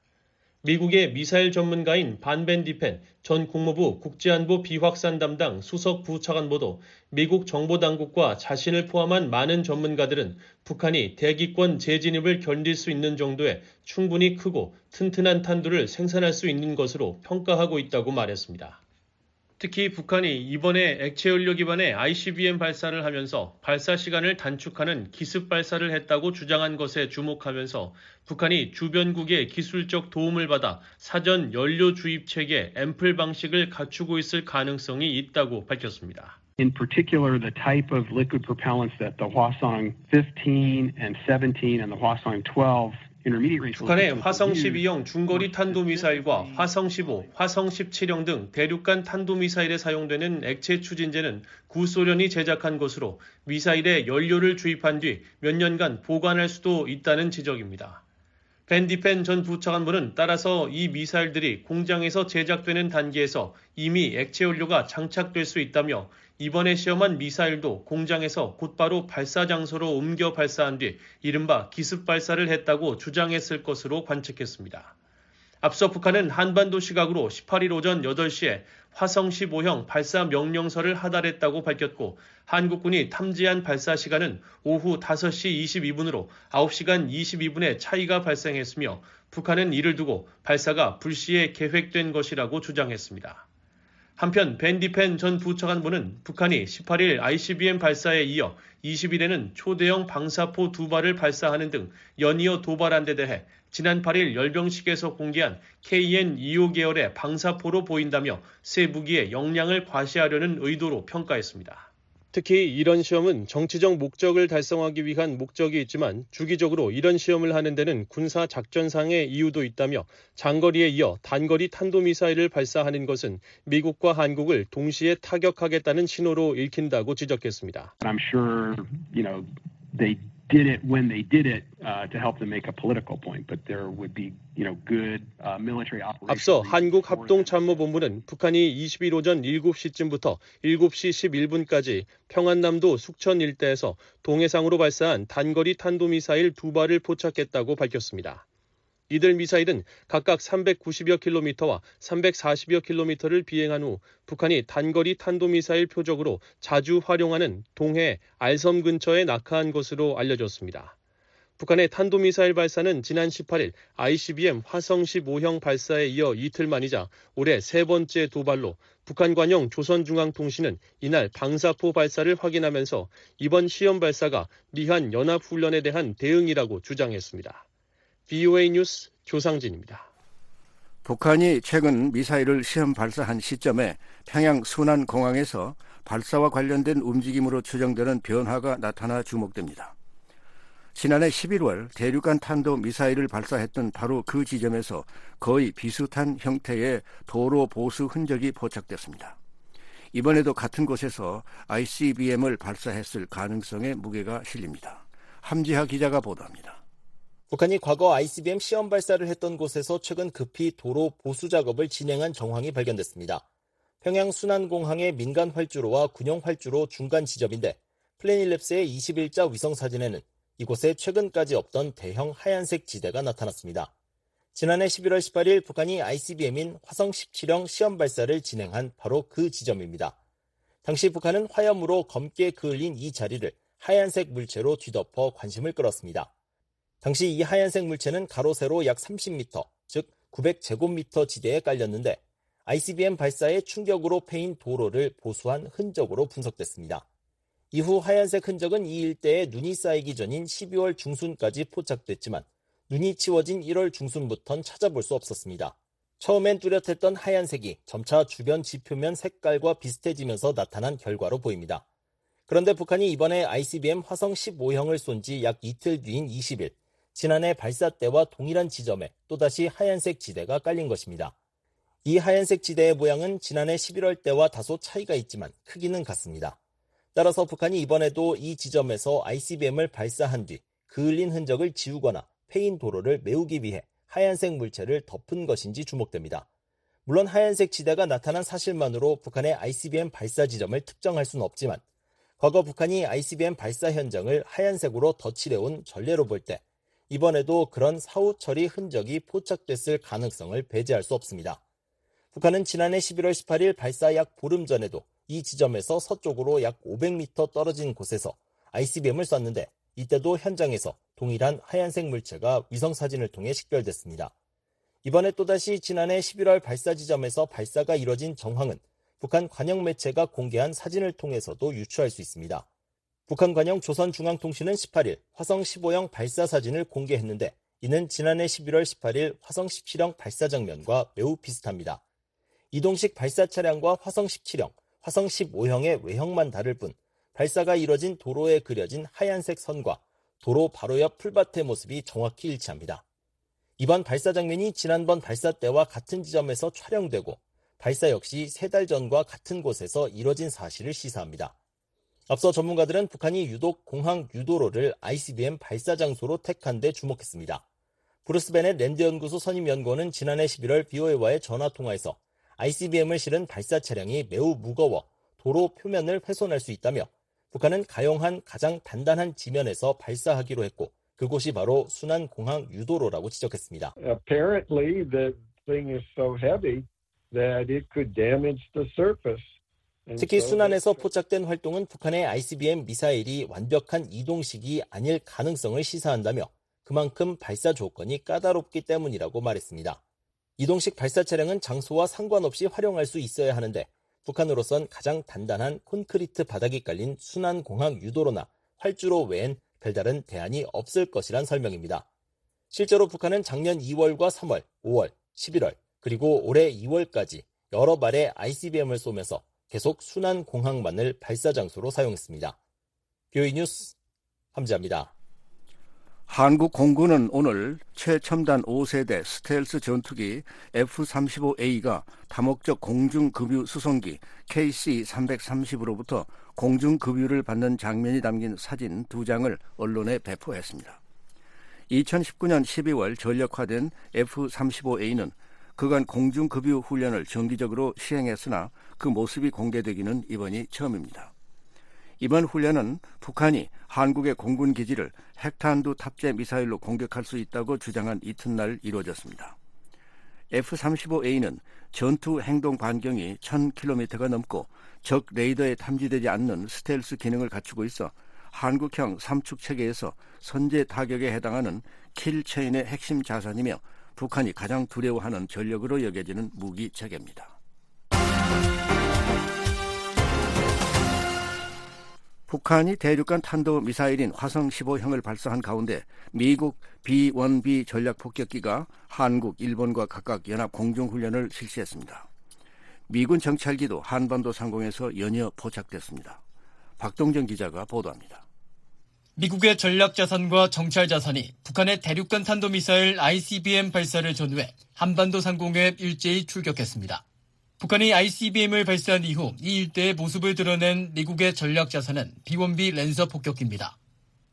미국의 미사일 전문가인 반벤 디펜 전 국무부 국제안보 비확산 담당 수석 부차관보도 미국 정보 당국과 자신을 포함한 많은 전문가들은 북한이 대기권 재진입을 견딜 수 있는 정도의 충분히 크고 튼튼한 탄두를 생산할 수 있는 것으로 평가하고 있다고 말했습니다. 특히 북한이 이번에 액체 연료 기반의 ICBM 발사를 하면서 발사 시간을 단축하는 기습 발사를 했다고 주장한 것에 주목하면서 북한이 주변국의 기술적 도움을 받아 사전 연료 주입 체계 앰플 방식을 갖추고 있을 가능성이 있다고 밝혔습니다. In particular, the type of liquid propellants that the Hwasong 15 and 17 and the Hwasong 12 북한의 화성 12형 중거리 탄도미사일과 화성 15, 화성 17형 등 대륙간 탄도미사일에 사용되는 액체 추진제는 구소련이 제작한 것으로 미사일에 연료를 주입한 뒤 몇 년간 보관할 수도 있다는 지적입니다. 밴디펜 전 부차관보는 따라서 이 미사일들이 공장에서 제작되는 단계에서 이미 액체 연료가 장착될 수 있다며 이번에 시험한 미사일도 공장에서 곧바로 발사 장소로 옮겨 발사한 뒤 이른바 기습 발사를 했다고 주장했을 것으로 관측했습니다. 앞서 북한은 한반도 시각으로 18일 오전 8시에 화성 15형 발사 명령서를 하달했다고 밝혔고 한국군이 탐지한 발사 시간은 오후 5시 22분으로 9시간 22분의 차이가 발생했으며 북한은 이를 두고 발사가 불시에 계획된 것이라고 주장했습니다. 한편 밴디펜 전 부차관보는 북한이 18일 ICBM 발사에 이어 20일에는 초대형 방사포 두 발을 발사하는 등 연이어 도발한 데 대해 지난 8일 열병식에서 공개한 KN-25 계열의 방사포로 보인다며 새 무기의 역량을 과시하려는 의도로 평가했습니다. 특히 이런 시험은 정치적 목적을 달성하기 위한 목적이 있지만 주기적으로 이런 시험을 하는 데는 군사 작전상의 이유도 있다며 장거리에 이어 단거리 탄도미사일을 발사하는 것은 미국과 한국을 동시에 타격하겠다는 신호로 읽힌다고 지적했습니다. Did it when they did it uh, to help them make a political point, but there would be, you know, good uh, military operations. 앞서 한국 합동참모본부는 북한이 20일 오전 7시쯤부터 7시 11분까지 평안남도 숙천 일대에서 동해상으로 발사한 단거리 탄도미사일 두 발을 포착했다고 밝혔습니다. 이들 미사일은 각각 390여 킬로미터와 340여 킬로미터를 비행한 후 북한이 단거리 탄도미사일 표적으로 자주 활용하는 동해 알섬 근처에 낙하한 것으로 알려졌습니다. 북한의 탄도미사일 발사는 지난 18일 ICBM 화성 15형 발사에 이어 이틀 만이자 올해 세 번째 도발로 북한 관영 조선중앙통신은 이날 방사포 발사를 확인하면서 이번 시험 발사가 미한 연합훈련에 대한 대응이라고 주장했습니다. BOA 뉴스 조상진입니다. 북한이 최근 미사일을 시험 발사한 시점에 평양 순안 공항에서 발사와 관련된 움직임으로 추정되는 변화가 나타나 주목됩니다. 지난해 11월 대륙간 탄도 미사일을 발사했던 바로 그 지점에서 거의 비슷한 형태의 도로 보수 흔적이 포착됐습니다. 이번에도 같은 곳에서 ICBM을 발사했을 가능성에 무게가 실립니다. 함지하 기자가 보도합니다. 북한이 과거 ICBM 시험 발사를 했던 곳에서 최근 급히 도로 보수 작업을 진행한 정황이 발견됐습니다. 평양 순안공항의 민간 활주로와 군용 활주로 중간 지점인데 플래닛랩스의 21자 위성 사진에는 이곳에 최근까지 없던 대형 하얀색 지대가 나타났습니다. 지난해 11월 18일 북한이 ICBM인 화성 17형 시험 발사를 진행한 바로 그 지점입니다. 당시 북한은 화염으로 검게 그을린 이 자리를 하얀색 물체로 뒤덮어 관심을 끌었습니다. 당시 이 하얀색 물체는 가로 세로 약 30m, 즉 900제곱미터 지대에 깔렸는데 ICBM 발사의 충격으로 패인 도로를 보수한 흔적으로 분석됐습니다. 이후 하얀색 흔적은 이 일대에 눈이 쌓이기 전인 12월 중순까지 포착됐지만 눈이 치워진 1월 중순부턴 찾아볼 수 없었습니다. 처음엔 뚜렷했던 하얀색이 점차 주변 지표면 색깔과 비슷해지면서 나타난 결과로 보입니다. 그런데 북한이 이번에 ICBM 화성 15형을 쏜 지 약 이틀 뒤인 20일, 지난해 발사 때와 동일한 지점에 또다시 하얀색 지대가 깔린 것입니다. 이 하얀색 지대의 모양은 지난해 11월 때와 다소 차이가 있지만 크기는 같습니다. 따라서 북한이 이번에도 이 지점에서 ICBM을 발사한 뒤 그을린 흔적을 지우거나 패인 도로를 메우기 위해 하얀색 물체를 덮은 것인지 주목됩니다. 물론 하얀색 지대가 나타난 사실만으로 북한의 ICBM 발사 지점을 특정할 수는 없지만 과거 북한이 ICBM 발사 현장을 하얀색으로 덧칠해온 전례로 볼 때 이번에도 그런 사후 처리 흔적이 포착됐을 가능성을 배제할 수 없습니다. 북한은 지난해 11월 18일 발사 약 보름 전에도 이 지점에서 서쪽으로 약 500m 떨어진 곳에서 ICBM을 쐈는데 이때도 현장에서 동일한 하얀색 물체가 위성 사진을 통해 식별됐습니다. 이번에 또다시 지난해 11월 발사 지점에서 발사가 이뤄진 정황은 북한 관영 매체가 공개한 사진을 통해서도 유추할 수 있습니다. 북한 관영 조선중앙통신은 18일 화성 15형 발사 사진을 공개했는데 이는 지난해 11월 18일 화성 17형 발사 장면과 매우 비슷합니다. 이동식 발사 차량과 화성 17형, 화성 15형의 외형만 다를 뿐 발사가 이뤄진 도로에 그려진 하얀색 선과 도로 바로 옆 풀밭의 모습이 정확히 일치합니다. 이번 발사 장면이 지난번 발사 때와 같은 지점에서 촬영되고 발사 역시 세 달 전과 같은 곳에서 이뤄진 사실을 시사합니다. 앞서 전문가들은 북한이 유독 공항 유도로를 ICBM 발사 장소로 택한 데 주목했습니다. 브루스 베넷 랜드 연구소 선임 연구원은 지난해 11월 VOA와의 전화 통화에서 ICBM을 실은 발사 차량이 매우 무거워 도로 표면을 훼손할 수 있다며 북한은 가용한 가장 단단한 지면에서 발사하기로 했고 그곳이 바로 순안 공항 유도로라고 지적했습니다. Apparently the thing is so heavy that it could damage the surface. 특히 순안에서 포착된 활동은 북한의 ICBM 미사일이 완벽한 이동식이 아닐 가능성을 시사한다며 그만큼 발사 조건이 까다롭기 때문이라고 말했습니다. 이동식 발사 차량은 장소와 상관없이 활용할 수 있어야 하는데 북한으로선 가장 단단한 콘크리트 바닥이 깔린 순안 공항 유도로나 활주로 외엔 별다른 대안이 없을 것이란 설명입니다. 실제로 북한은 작년 2월과 3월, 5월, 11월, 그리고 올해 2월까지 여러 발의 ICBM을 쏘면서 계속 순안 공항만을 발사 장소로 사용했습니다. VOA 뉴스 함지하입니다. 한국 공군은 오늘 최첨단 5세대 스텔스 전투기 F-35A가 다목적 공중급유 수송기 KC-330으로부터 공중급유를 받는 장면이 담긴 사진 두 장을 언론에 배포했습니다. 2019년 12월 전력화된 F-35A는 그간 공중급유 훈련을 정기적으로 시행했으나 그 모습이 공개되기는 이번이 처음입니다. 이번 훈련은 북한이 한국의 공군 기지를 핵탄두 탑재 미사일로 공격할 수 있다고 주장한 이튿날 이루어졌습니다. F-35A는 전투 행동 반경이 1000km가 넘고 적 레이더에 탐지되지 않는 스텔스 기능을 갖추고 있어 한국형 삼축 체계에서 선제 타격에 해당하는 킬 체인의 핵심 자산이며 북한이 가장 두려워하는 전력으로 여겨지는 무기 체계입니다. 북한이 대륙간 탄도 미사일인 화성 15형을 발사한 가운데 미국 B-1B 전략 폭격기가 한국, 일본과 각각 연합 공중 훈련을 실시했습니다. 미군 정찰기도 한반도 상공에서 연이어 포착됐습니다. 박동정 기자가 보도합니다. 미국의 전략 자산과 정찰 자산이 북한의 대륙간 탄도 미사일 ICBM 발사를 전후해 한반도 상공에 일제히 출격했습니다. 북한이 ICBM을 발사한 이후 이 일대의 모습을 드러낸 미국의 전략 자산은 B1B 랜서 폭격기입니다.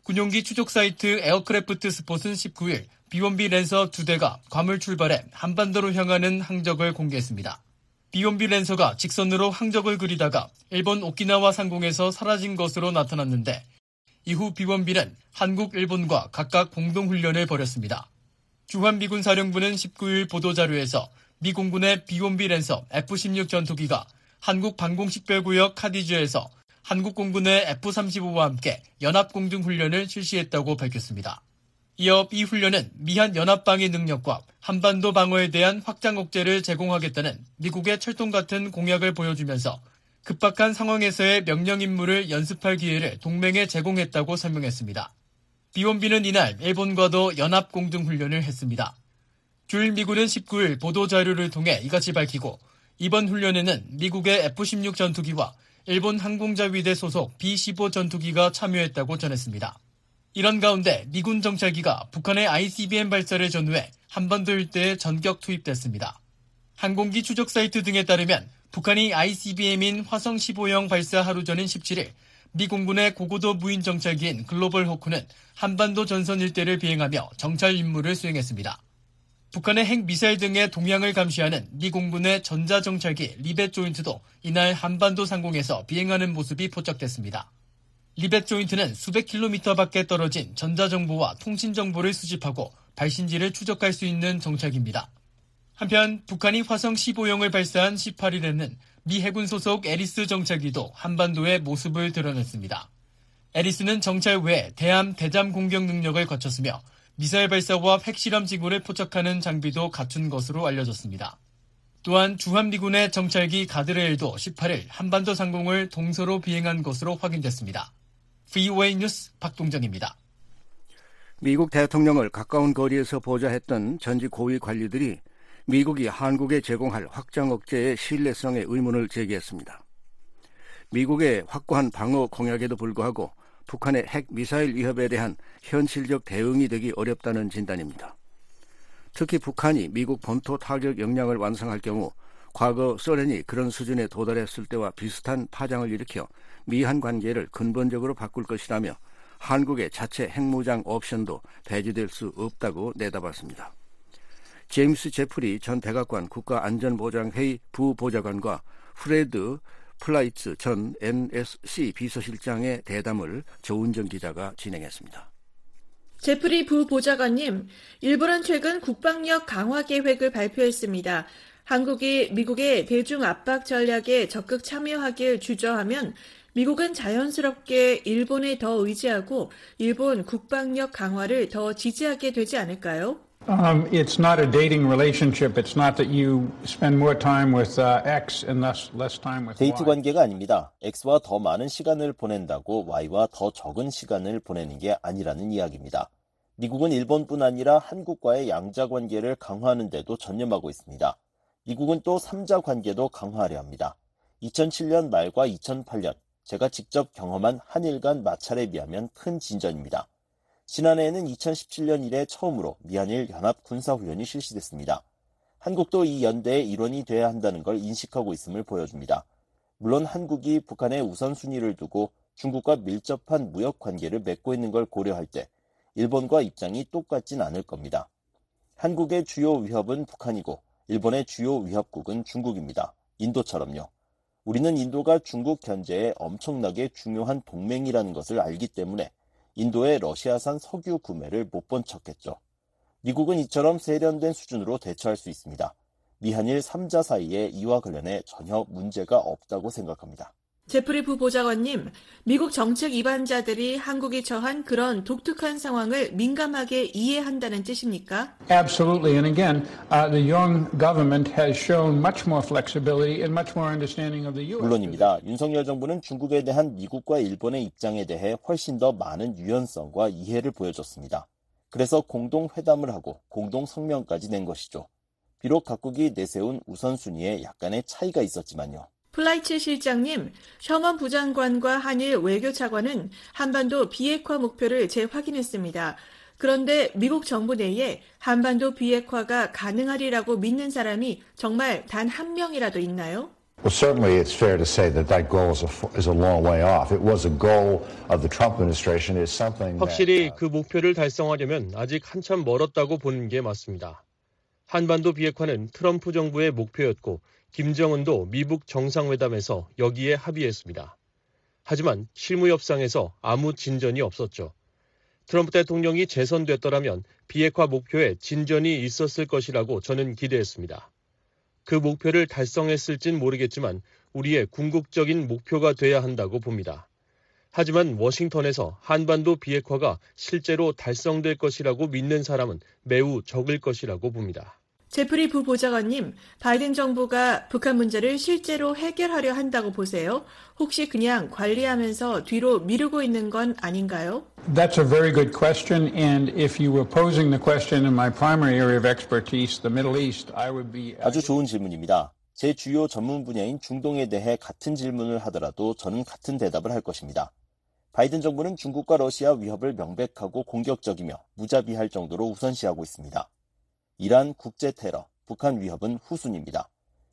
군용기 추적 사이트 에어크래프트 스폿은 19일 B1B 랜서 두 대가 괌을 출발해 한반도로 향하는 항적을 공개했습니다. B1B 랜서가 직선으로 항적을 그리다가 일본 오키나와 상공에서 사라진 것으로 나타났는데 이후 B1B는 한국, 일본과 각각 공동훈련을 벌였습니다. 주한미군 사령부는 19일 보도자료에서 미 공군의 B1B 랜서 F-16 전투기가 한국 방공식별구역 KADIZ에서 한국 공군의 F-35와 함께 연합공중훈련을 실시했다고 밝혔습니다. 이어 이 훈련은 미한 연합방위 능력과 한반도 방어에 대한 확장 억제를 제공하겠다는 미국의 철통 같은 공약을 보여주면서 급박한 상황에서의 명령 임무를 연습할 기회를 동맹에 제공했다고 설명했습니다. B1B는 이날 일본과도 연합 공중 훈련을 했습니다. 주일 미군은 19일 보도자료를 통해 이같이 밝히고 이번 훈련에는 미국의 F-16 전투기와 일본 항공자위대 소속 B-15 전투기가 참여했다고 전했습니다. 이런 가운데 미군 정찰기가 북한의 ICBM 발사를 전후해 한반도 일대에 전격 투입됐습니다. 항공기 추적 사이트 등에 따르면 북한이 ICBM인 화성 15형 발사 하루 전인 17일 미 공군의 고고도 무인 정찰기인 글로벌 호크는 한반도 전선 일대를 비행하며 정찰 임무를 수행했습니다. 북한의 핵 미사일 등의 동향을 감시하는 미 공군의 전자정찰기 리벳 조인트도 이날 한반도 상공에서 비행하는 모습이 포착됐습니다. 리벳 조인트는 수백 킬로미터 밖에 떨어진 전자정보와 통신정보를 수집하고 발신지를 추적할 수 있는 정찰기입니다. 한편 북한이 화성 15형을 발사한 18일에는 미 해군 소속 에리스 정찰기도 한반도에 모습을 드러냈습니다. 에리스는 정찰 외에 대함 대잠 공격 능력을 갖췄으며 미사일 발사와 핵실험 지구를 포착하는 장비도 갖춘 것으로 알려졌습니다. 또한 주한미군의 정찰기 가드레일도 18일 한반도 상공을 동서로 비행한 것으로 확인됐습니다. VOA 뉴스 박동정입니다. 미국 대통령을 가까운 거리에서 보좌했던 전직 고위 관리들이 미국이 한국에 제공할 확장 억제의 신뢰성에 의문을 제기했습니다. 미국의 확고한 방어 공약에도 불구하고 북한의 핵 미사일 위협에 대한 현실적 대응이 되기 어렵다는 진단입니다. 특히 북한이 미국 본토 타격 역량을 완성할 경우 과거 소련이 그런 수준에 도달했을 때와 비슷한 파장을 일으켜 미한 관계를 근본적으로 바꿀 것이라며 한국의 자체 핵무장 옵션도 배제될 수 없다고 내다봤습니다. 제임스 제프리 전 백악관 국가안전보장회의 부보좌관과 프레드 플라이츠 전 NSC 비서실장의 대담을 조은정 기자가 진행했습니다. 제프리 부보좌관님, 일본은 최근 국방력 강화 계획을 발표했습니다. 한국이 미국의 대중 압박 전략에 적극 참여하길 주저하면 미국은 자연스럽게 일본에 더 의지하고 일본 국방력 강화를 더 지지하게 되지 않을까요? Um, it's not a dating relationship. It's not that you spend more time with uh, X and less, less time with 데이트. 관계가 아닙니다. X와 더 많은 시간을 보낸다고 Y와 더 적은 시간을 보내는 게 아니라는 이야기입니다. 미국은 일본뿐 아니라 한국과의 양자 관계를 강화하는 데도 전념하고 있습니다. 미국은 또 3자 관계도 강화하려 합니다. 2007년 말과 2008년 제가 직접 경험한 한일 간 마찰에 비하면 큰 진전입니다. 지난해에는 2017년 이래 처음으로 미한일 연합 군사훈련이 실시됐습니다. 한국도 이 연대의 일원이 돼야 한다는 걸 인식하고 있음을 보여줍니다. 물론 한국이 북한의 우선순위를 두고 중국과 밀접한 무역 관계를 맺고 있는 걸 고려할 때 일본과 입장이 똑같진 않을 겁니다. 한국의 주요 위협은 북한이고 일본의 주요 위협국은 중국입니다. 인도처럼요. 우리는 인도가 중국 견제에 엄청나게 중요한 동맹이라는 것을 알기 때문에 인도의 러시아산 석유 구매를 못 본 척했죠. 미국은 이처럼 세련된 수준으로 대처할 수 있습니다. 미한일 3자 사이에 이와 관련해 전혀 문제가 없다고 생각합니다. 제프리 부보좌관님, 미국 정책 위반자들이 한국이 처한 그런 독특한 상황을 민감하게 이해한다는 뜻입니까? Absolutely. And again, uh, the young government has shown much more flexibility and much more understanding of the U.S. 물론입니다. 윤석열 정부는 중국에 대한 미국과 일본의 입장에 대해 훨씬 더 많은 유연성과 이해를 보여줬습니다. 그래서 공동 회담을 하고 공동 성명까지 낸 것이죠. 비록 각국이 내세운 우선순위에 약간의 차이가 있었지만요. 플라이츠 실장님, 셔먼 부장관과 한일 외교차관은 한반도 비핵화 목표를 재확인했습니다. 그런데 미국 정부 내에 한반도 비핵화가 가능하리라고 믿는 사람이 정말 단 한 명이라도 있나요? Well, certainly it's fair to say that that goal is a, is a long way off. It was a goal of the Trump administration. It's something that, 확실히 그 목표를 달성하려면 아직 한참 멀었다고 보는 게 맞습니다. 한반도 비핵화는 트럼프 정부의 목표였고 김정은도 미국 정상회담에서 여기에 합의했습니다. 하지만 실무 협상에서 아무 진전이 없었죠. 트럼프 대통령이 재선됐더라면 비핵화 목표에 진전이 있었을 것이라고 저는 기대했습니다. 그 목표를 달성했을진 모르겠지만 우리의 궁극적인 목표가 돼야 한다고 봅니다. 하지만 워싱턴에서 한반도 비핵화가 실제로 달성될 것이라고 믿는 사람은 매우 적을 것이라고 봅니다. 제프리 부보좌관님, 바이든 정부가 북한 문제를 실제로 해결하려 한다고 보세요? 혹시 그냥 관리하면서 뒤로 미루고 있는 건 아닌가요? That's a very good question. And if you were posing the question in my primary area of expertise, the Middle East, I would be. 아주 좋은 질문입니다. 제 주요 전문 분야인 중동에 대해 같은 질문을 하더라도 저는 같은 대답을 할 것입니다. 바이든 정부는 중국과 러시아 위협을 명백하고 공격적이며 무자비할 정도로 우선시하고 있습니다. 이란 국제 테러, 북한 위협은 후순입니다.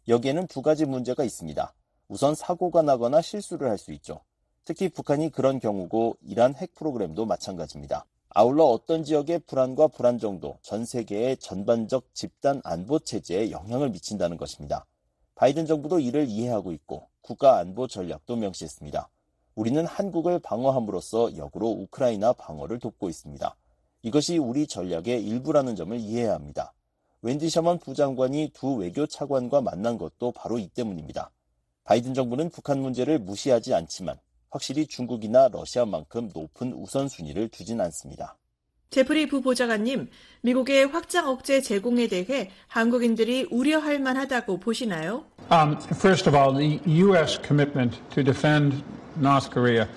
여기에는 두 가지 문제가 있습니다. 우선 사고가 나거나 실수를 할 수 있죠. 특히 북한이 그런 경우고 이란 핵 프로그램도 마찬가지입니다. 아울러 어떤 지역의 불안과 불안 정도, 전 세계의 전반적 집단 안보 체제에 영향을 미친다는 것입니다. 바이든 정부도 이를 이해하고 있고 국가 안보 전략도 명시했습니다. 우리는 한국을 방어함으로써 역으로 우크라이나 방어를 돕고 있습니다. 이것이 우리 전략의 일부라는 점을 이해해야 합니다. 웬디 셔먼 부장관이 두 외교 차관과 만난 것도 바로 이 때문입니다. 바이든 정부는 북한 문제를 무시하지 않지만 확실히 중국이나 러시아만큼 높은 우선순위를 두진 않습니다. 제프리 부보좌관님, 미국의 확장 억제 제공에 대해 한국인들이 우려할 만하다고 보시나요? Um, first of all, the U.S. commitment to defend North Korea.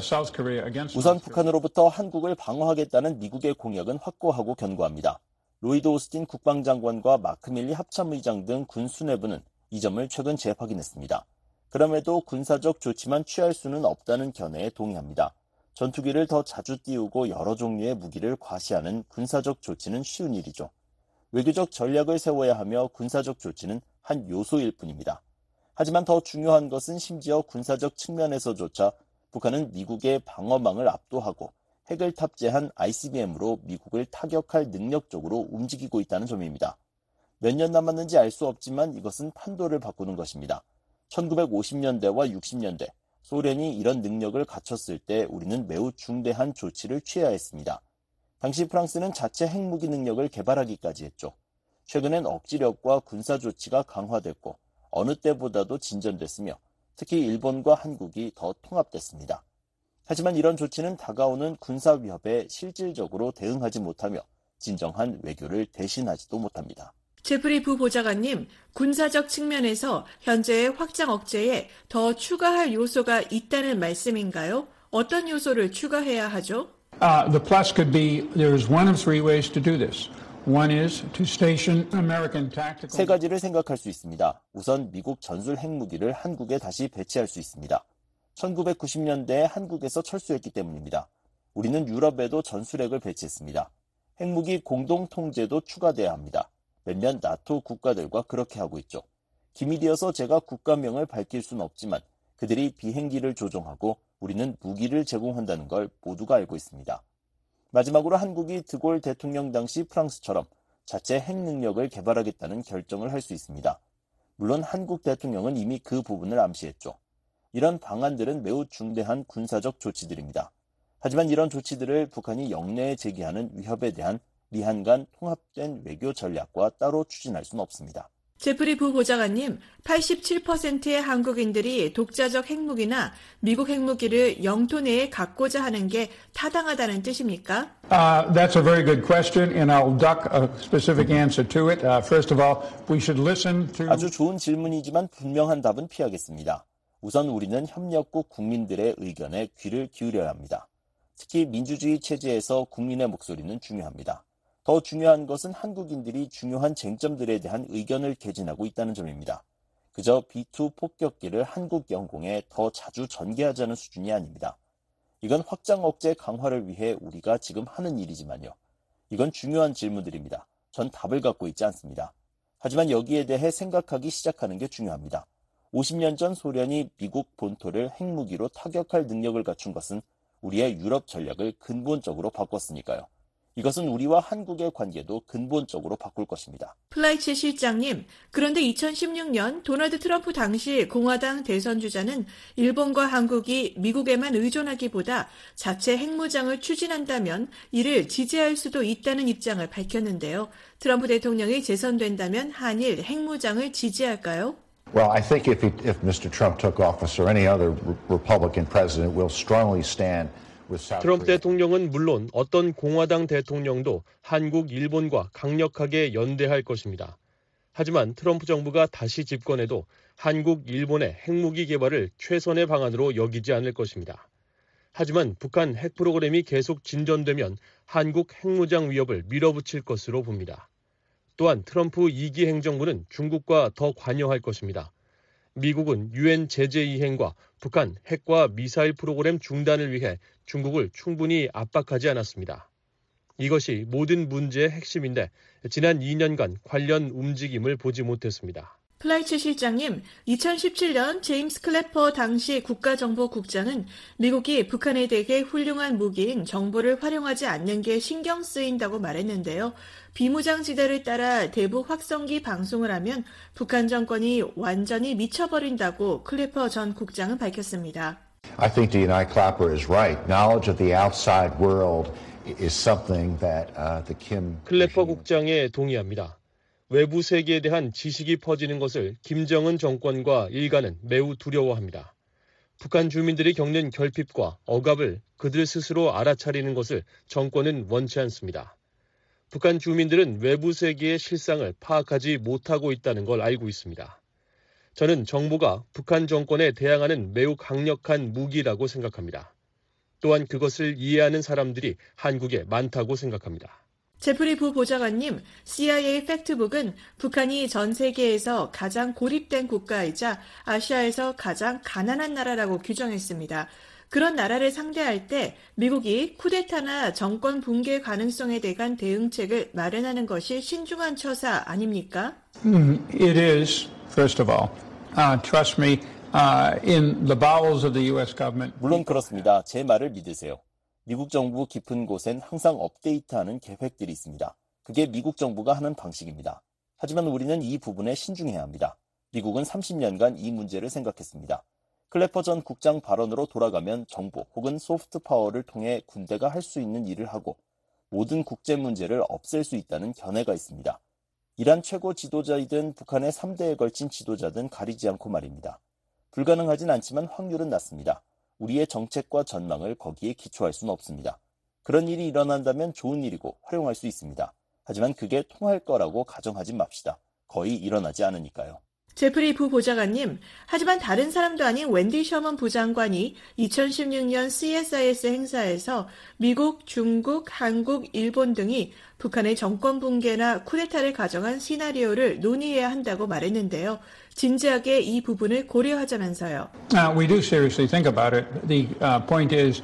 South Korea against 우선 북한으로부터 한국을 방어하겠다는 미국의 공약은 확고하고 견고합니다. 로이드 오스틴 국방장관과 마크 밀리 합참의장 등 군 수뇌부는 이 점을 최근 재확인했습니다. 그럼에도 군사적 조치만 취할 수는 없다는 견해에 동의합니다. 전투기를 더 자주 띄우고 여러 종류의 무기를 과시하는 군사적 조치는 쉬운 일이죠. 외교적 전략을 세워야 하며 군사적 조치는 한 요소일 뿐입니다. 하지만 더 중요한 것은 심지어 군사적 측면에서조차 북한은 미국의 방어망을 압도하고 핵을 탑재한 ICBM으로 미국을 타격할 능력적으로 움직이고 있다는 점입니다. 몇 년 남았는지 알 수 없지만 이것은 판도를 바꾸는 것입니다. 1950년대와 60년대 소련이 이런 능력을 갖췄을 때 우리는 매우 중대한 조치를 취해야 했습니다. 당시 프랑스는 자체 핵무기 능력을 개발하기까지 했죠. 최근엔 억지력과 군사 조치가 강화됐고 어느 때보다도 진전됐으며 특히 일본과 한국이 더 통합됐습니다. 하지만 이런 조치는 다가오는 군사 위협에 실질적으로 대응하지 못하며 진정한 외교를 대신하지도 못합니다. 제프리 부보좌관님, 군사적 측면에서 현재의 확장 억제에 더 추가할 요소가 있다는 말씀인가요? 어떤 요소를 추가해야 하죠? Uh, the plus could be there is one of three ways to do this. 세 가지를 생각할 수 있습니다. 우선 미국 전술 핵무기를 한국에 다시 배치할 수 있습니다. 1990년대에 한국에서 철수했기 때문입니다. 우리는 유럽에도 전술핵을 배치했습니다. 핵무기 공동 통제도 추가돼야 합니다. 몇몇 나토 국가들과 그렇게 하고 있죠. 기밀이어서 제가 국가명을 밝힐 수는 없지만 그들이 비행기를 조종하고 우리는 무기를 제공한다는 걸 모두가 알고 있습니다. 마지막으로 한국이 드골 대통령 당시 프랑스처럼 자체 핵 능력을 개발하겠다는 결정을 할 수 있습니다. 물론 한국 대통령은 이미 그 부분을 암시했죠. 이런 방안들은 매우 중대한 군사적 조치들입니다. 하지만 이런 조치들을 북한이 영내에 제기하는 위협에 대한 미한 간 통합된 외교 전략과 따로 추진할 수는 없습니다. 제프리 부보좌관님, 87%의 한국인들이 독자적 핵무기나 미국 핵무기를 영토 내에 갖고자 하는 게 타당하다는 뜻입니까? Uh, that's a very good question, and I'll duck a specific answer to it. Uh, first of all, we should listen to. 아주 좋은 질문이지만 분명한 답은 피하겠습니다. 우선 우리는 협력국 국민들의 의견에 귀를 기울여야 합니다. 특히 민주주의 체제에서 국민의 목소리는 중요합니다. 더 중요한 것은 한국인들이 중요한 쟁점들에 대한 의견을 개진하고 있다는 점입니다. 그저 B2 폭격기를 한국 영공에 더 자주 전개하자는 수준이 아닙니다. 이건 확장 억제 강화를 위해 우리가 지금 하는 일이지만요. 이건 중요한 질문들입니다. 전 답을 갖고 있지 않습니다. 하지만 여기에 대해 생각하기 시작하는 게 중요합니다. 50년 전 소련이 미국 본토를 핵무기로 타격할 능력을 갖춘 것은 우리의 유럽 전략을 근본적으로 바꿨으니까요. 이것은 우리와 한국의 관계도 근본적으로 바꿀 것입니다. 플라이츠 실장님, 그런데 2016년 도널드 트럼프 당시 공화당 대선 주자는 일본과 한국이 미국에만 의존하기보다 자체 핵무장을 추진한다면 이를 지지할 수도 있다는 입장을 밝혔는데요. 트럼프 대통령이 재선된다면 한일 핵무장을 지지할까요? Well, I think if, he, if Mr. Trump took office or any other Republican president will strongly stand 트럼프 대통령은 물론 어떤 공화당 대통령도 한국, 일본과 강력하게 연대할 것입니다. 하지만 트럼프 정부가 다시 집권해도 한국, 일본의 핵무기 개발을 최선의 방안으로 여기지 않을 것입니다. 하지만 북한 핵 프로그램이 계속 진전되면 한국 핵무장 위협을 밀어붙일 것으로 봅니다. 또한 트럼프 2기 행정부는 중국과 더 관여할 것입니다. 미국은 유엔 제재 이행과 북한 핵과 미사일 프로그램 중단을 위해 중국을 충분히 압박하지 않았습니다. 이것이 모든 문제의 핵심인데 지난 2년간 관련 움직임을 보지 못했습니다. 플라이츠 실장님, 2017년 제임스 클래퍼 당시 국가정보국장은 미국이 북한에 대해 훌륭한 무기인 정보를 활용하지 않는 게 신경 쓰인다고 말했는데요. 비무장지대를 따라 대북 확성기 방송을 하면 북한 정권이 완전히 미쳐버린다고 클래퍼 전 국장은 밝혔습니다. I think DNI Clapper is right. Knowledge of the outside world is something that uh, the Kim 클래퍼 국장에 동의합니다. 외부 세계에 대한 지식이 퍼지는 것을 김정은 정권과 일가는 매우 두려워합니다. 북한 주민들이 겪는 결핍과 억압을 그들 스스로 알아차리는 것을 정권은 원치 않습니다. 북한 주민들은 외부 세계의 실상을 파악하지 못하고 있다는 걸 알고 있습니다. 저는 정부가 북한 정권에 대항하는 매우 강력한 무기라고 생각합니다. 또한 그것을 이해하는 사람들이 한국에 많다고 생각합니다. 제프리 부보좌관님, CIA 팩트북은 북한이 전 세계에서 가장 고립된 국가이자 아시아에서 가장 가난한 나라라고 규정했습니다. 그런 나라를 상대할 때 미국이 쿠데타나 정권 붕괴 가능성에 대한 대응책을 마련하는 것이 신중한 처사 아닙니까? It is, first of all. Uh, trust me, uh, in the bowels of the U.S. government. 물론 그렇습니다. 제 말을 믿으세요. 미국 정부 깊은 곳엔 항상 업데이트하는 계획들이 있습니다. 그게 미국 정부가 하는 방식입니다. 하지만 우리는 이 부분에 신중해야 합니다. 미국은 30년간 이 문제를 생각했습니다. 클래퍼 전 국장 발언으로 돌아가면 정보 혹은 소프트 파워를 통해 군대가 할 수 있는 일을 하고 모든 국제 문제를 없앨 수 있다는 견해가 있습니다. 이란 최고 지도자이든 북한의 3대에 걸친 지도자든 가리지 않고 말입니다. 불가능하진 않지만 확률은 낮습니다. 우리의 정책과 전망을 거기에 기초할 수는 없습니다. 그런 일이 일어난다면 좋은 일이고 활용할 수 있습니다. 하지만 그게 통할 거라고 가정하지 맙시다. 거의 일어나지 않으니까요. 제프리 부 보좌관님, 하지만 다른 사람도 아닌 웬디 셔먼 부장관이 2016년 CSIS 행사에서 미국, 중국, 한국, 일본 등이 북한의 정권 붕괴나 쿠데타를 가정한 시나리오를 논의해야 한다고 말했는데요. 진지하게 이 부분을 고려하자면서요. Uh, we do seriously think about it. The uh, point is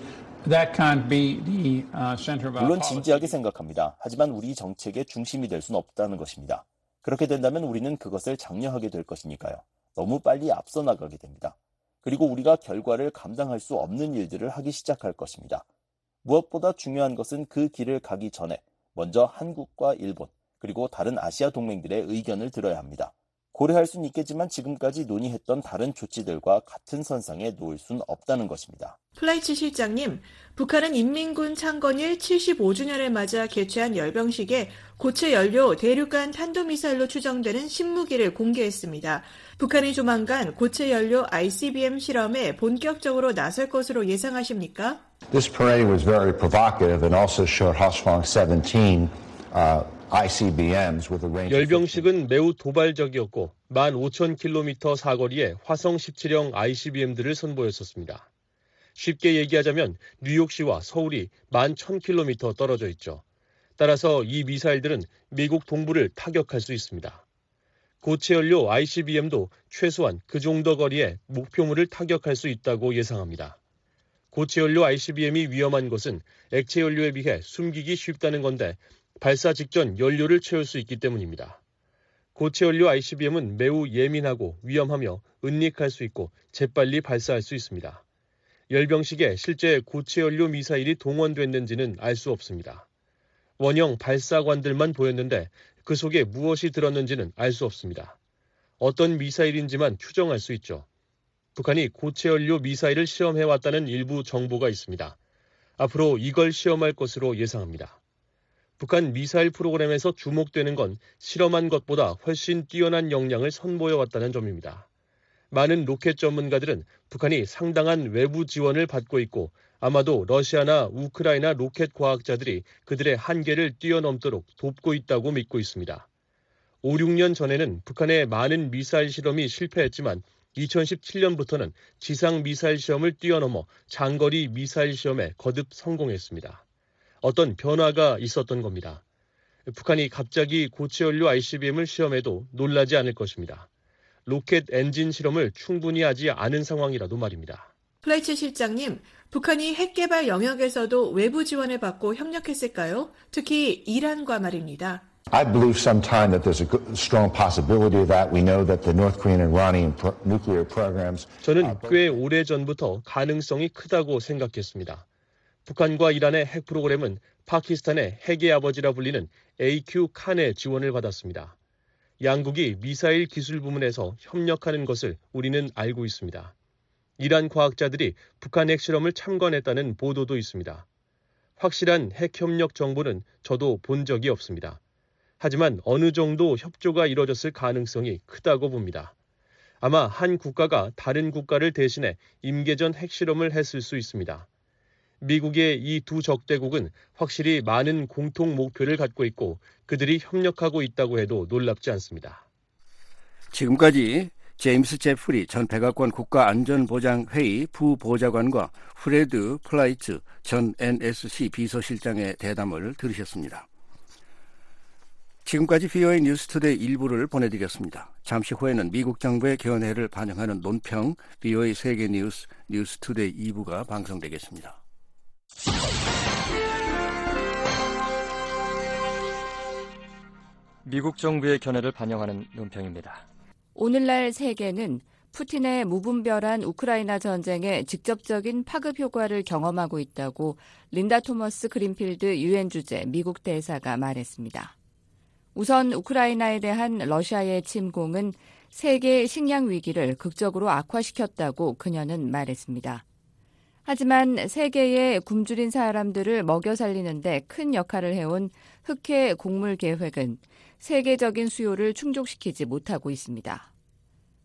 that can't be the uh, 물론. 진지하게 생각합니다. 하지만 우리 정책의 중심이 될 수는 없다는 것입니다. 그렇게 된다면 우리는 그것을 장려하게 될 것이니까요. 너무 빨리 앞서 나가게 됩니다. 그리고 우리가 결과를 감당할 수 없는 일들을 하기 시작할 것입니다. 무엇보다 중요한 것은 그 길을 가기 전에 먼저 한국과 일본, 그리고 다른 아시아 동맹들의 의견을 들어야 합니다. 고려할 수는 있겠지만 지금까지 논의했던 다른 조치들과 같은 선상에 놓을 수는 없다는 것입니다. 플라이츠 실장님, 북한은 인민군 창건일 75주년을 맞아 개최한 열병식에 고체 연료 대륙간 탄도미사일로 추정되는 신무기를 공개했습니다. 북한이 조만간 고체 연료 ICBM 실험에 본격적으로 나설 것으로 예상하십니까? This parade was very provocative and also showed Hwasong 17 uh, 열병식은 매우 도발적이었고 15,000km 사거리에 화성 17형 ICBM들을 선보였었습니다. 쉽게 얘기하자면 뉴욕시와 서울이 11,000km 떨어져 있죠. 따라서 이 미사일들은 미국 동부를 타격할 수 있습니다. 고체 연료 ICBM도 최소한 그 정도 거리에 목표물을 타격할 수 있다고 예상합니다. 고체 연료 ICBM이 위험한 것은 액체 연료에 비해 숨기기 쉽다는 건데 발사 직전 연료를 채울 수 있기 때문입니다. 고체 연료 ICBM은 매우 예민하고 위험하며 은닉할 수 있고 재빨리 발사할 수 있습니다. 열병식에 실제 고체 연료 미사일이 동원됐는지는 알 수 없습니다. 원형 발사관들만 보였는데 그 속에 무엇이 들었는지는 알 수 없습니다. 어떤 미사일인지만 추정할 수 있죠. 북한이 고체 연료 미사일을 시험해 왔다는 일부 정보가 있습니다. 앞으로 이걸 시험할 것으로 예상합니다. 북한 미사일 프로그램에서 주목되는 건 실험한 것보다 훨씬 뛰어난 역량을 선보여 왔다는 점입니다. 많은 로켓 전문가들은 북한이 상당한 외부 지원을 받고 있고 아마도 러시아나 우크라이나 로켓 과학자들이 그들의 한계를 뛰어넘도록 돕고 있다고 믿고 있습니다. 5, 6년 전에는 북한의 많은 미사일 실험이 실패했지만 2017년부터는 지상 미사일 시험을 뛰어넘어 장거리 미사일 시험에 거듭 성공했습니다. 어떤 변화가 있었던 겁니다. 북한이 갑자기 고체 연료 ICBM을 시험해도 놀라지 않을 것입니다. 로켓 엔진 실험을 충분히 하지 않은 상황이라도 말입니다. 플라이츠 실장님, 북한이 핵 개발 영역에서도 외부 지원을 받고 협력했을까요? 특히 이란과 말입니다. I believe sometime that there's a strong possibility of that. We know that the North Korean and Iranian pro- nuclear programs. 저는 꽤 오래 전부터 가능성이 크다고 생각했습니다. 북한과 이란의 핵 프로그램은 파키스탄의 핵의 아버지라 불리는 AQ 칸의 지원을 받았습니다. 양국이 미사일 기술 부문에서 협력하는 것을 우리는 알고 있습니다. 이란 과학자들이 북한 핵 실험을 참관했다는 보도도 있습니다. 확실한 핵 협력 정보는 저도 본 적이 없습니다. 하지만 어느 정도 협조가 이뤄졌을 가능성이 크다고 봅니다. 아마 한 국가가 다른 국가를 대신해 임계전 핵실험을 했을 수 있습니다. 미국의 이 두 적대국은 확실히 많은 공통 목표를 갖고 있고 그들이 협력하고 있다고 해도 놀랍지 않습니다. 지금까지 제임스 제프리 전 백악관 국가안전보장회의 부보좌관과 프레드 플라이츠 전 NSC 비서실장의 대담을 들으셨습니다. 지금까지 VOA 뉴스투데이 일부를 보내드렸습니다. 잠시 후에는 미국 정부의 견해를 반영하는 논평 VOA 세계 뉴스 뉴스투데이 2부가 방송되겠습니다. 미국 정부의 견해를 반영하는 논평입니다. 오늘날 세계는 푸틴의 무분별한 우크라이나 전쟁의 직접적인 파급 효과를 경험하고 있다고 린다 토머스 그린필드 유엔 주재 미국 대사가 말했습니다. 우선 우크라이나에 대한 러시아의 침공은 세계 식량 위기를 극적으로 악화시켰다고 그녀는 말했습니다. 하지만 세계의 굶주린 사람들을 먹여 살리는데 큰 역할을 해온 흑해 곡물 계획은 세계적인 수요를 충족시키지 못하고 있습니다.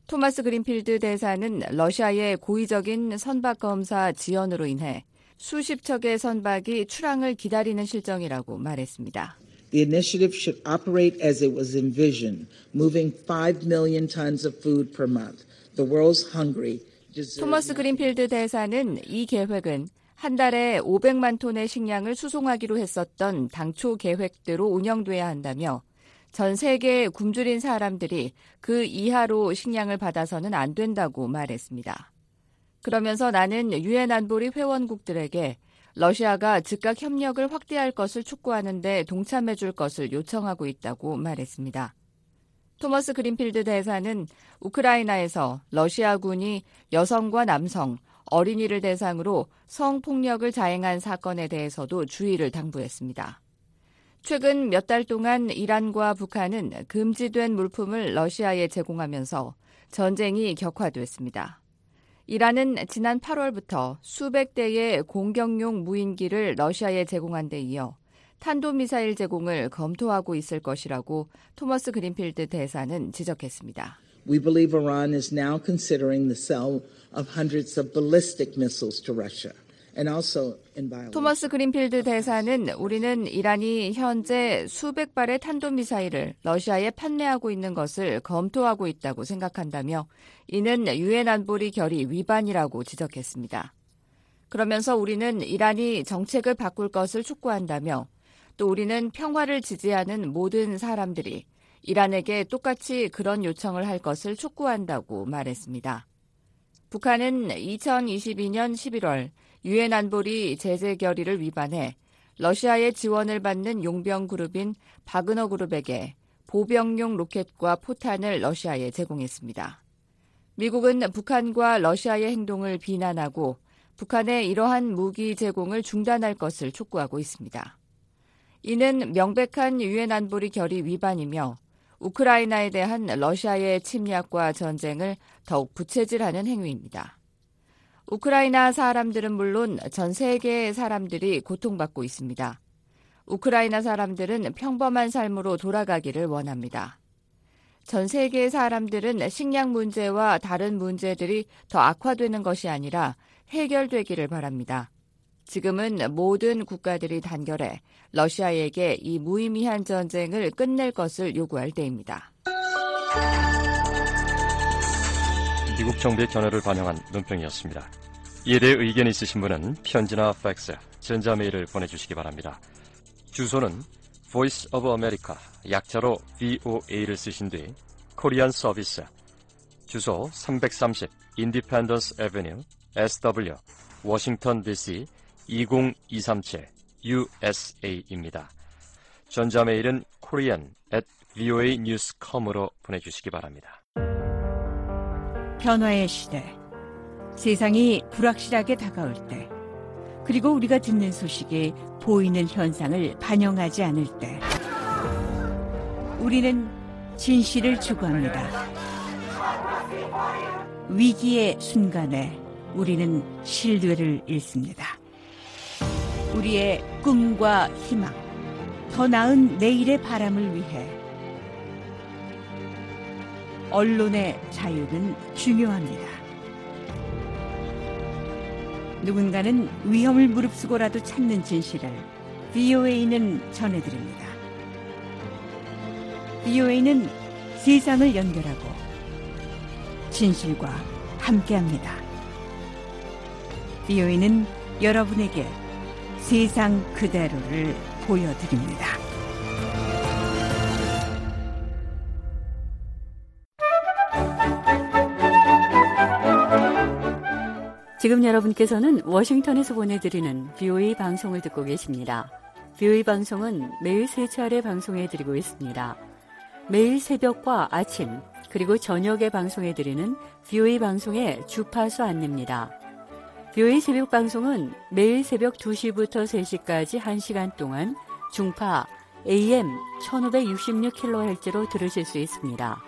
토마스 그린필드 대사는 러시아의 고의적인 선박 검사 지연으로 인해 수십 척의 선박이 출항을 기다리는 실정이라고 말했습니다. The initiative should operate as it was envisioned, moving 5 million tons of food per month. The world's hungry. 토머스 그린필드 대사는 이 계획은 한 달에 500만 톤의 식량을 수송하기로 했었던 당초 계획대로 운영돼야 한다며 전 세계 굶주린 사람들이 그 이하로 식량을 받아서는 안 된다고 말했습니다. 그러면서 나는 유엔 안보리 회원국들에게 러시아가 즉각 협력을 확대할 것을 촉구하는데 동참해 줄 것을 요청하고 있다고 말했습니다. 토머스 그린필드 대사는 우크라이나에서 러시아군이 여성과 남성, 어린이를 대상으로 성폭력을 자행한 사건에 대해서도 주의를 당부했습니다. 최근 몇 달 동안 이란과 북한은 금지된 물품을 러시아에 제공하면서 전쟁이 격화됐습니다. 이란은 지난 8월부터 수백 대의 공격용 무인기를 러시아에 제공한 데 이어 탄도미사일 제공을 검토하고 있을 것이라고 토머스 그린필드 대사는 지적했습니다. We believe Iran is now considering the sale of hundreds of ballistic missiles to Russia. 토머스 그린필드 대사는 우리는 이란이 현재 수백 발의 탄도미사일을 러시아에 판매하고 있는 것을 검토하고 있다고 생각한다며 이는 유엔 안보리 결의 위반이라고 지적했습니다. 그러면서 우리는 이란이 정책을 바꿀 것을 촉구한다며 또 우리는 평화를 지지하는 모든 사람들이 이란에게 똑같이 그런 요청을 할 것을 촉구한다고 말했습니다. 북한은 2022년 11월 유엔 안보리 제재 결의를 위반해 러시아의 지원을 받는 용병 그룹인 바그너 그룹에게 보병용 로켓과 포탄을 러시아에 제공했습니다. 미국은 북한과 러시아의 행동을 비난하고 북한의 이러한 무기 제공을 중단할 것을 촉구하고 있습니다. 이는 명백한 유엔 안보리 결의 위반이며 우크라이나에 대한 러시아의 침략과 전쟁을 더욱 부채질하는 행위입니다. 우크라이나 사람들은 물론 전 세계의 사람들이 고통받고 있습니다. 우크라이나 사람들은 평범한 삶으로 돌아가기를 원합니다. 전 세계의 사람들은 식량 문제와 다른 문제들이 더 악화되는 것이 아니라 해결되기를 바랍니다. 지금은 모든 국가들이 단결해 러시아에게 이 무의미한 전쟁을 끝낼 것을 요구할 때입니다. 미국 정부의 견해를 반영한 논평이었습니다. 이에 대해 의견이 있으신 분은 편지나 팩스, 전자메일을 보내주시기 바랍니다. 주소는 Voice of America, 약자로 VOA를 쓰신 뒤 코리안 서비스, 주소 330 Independence Avenue, SW, 워싱턴 DC 20237 USA입니다. 전자메일은 korean at voanews.com으로 보내주시기 바랍니다. 변화의 시대. 세상이 불확실하게 다가올 때. 그리고 우리가 듣는 소식이 보이는 현상을 반영하지 않을 때. 우리는 진실을 추구합니다. 위기의 순간에 우리는 신뢰를 잃습니다. 우리의 꿈과 희망, 더 나은 내일의 바람을 위해 언론의 자유는 중요합니다. 누군가는 위험을 무릅쓰고라도 찾는 진실을 VOA는 전해드립니다. VOA는 세상을 연결하고 진실과 함께합니다. VOA는 여러분에게 세상 그대로를 보여드립니다. 지금 여러분께서는 워싱턴에서 보내드리는 BOE 방송을 듣고 계십니다. BOE 방송은 매일 세 차례 방송해드리고 있습니다. 매일 새벽과 아침, 그리고 저녁에 방송해드리는 BOE 방송의 주파수 안내입니다. 뷰의 새벽 방송은 매일 새벽 2시부터 3시까지 1시간 동안 중파 AM 1566kHz로 들으실 수 있습니다.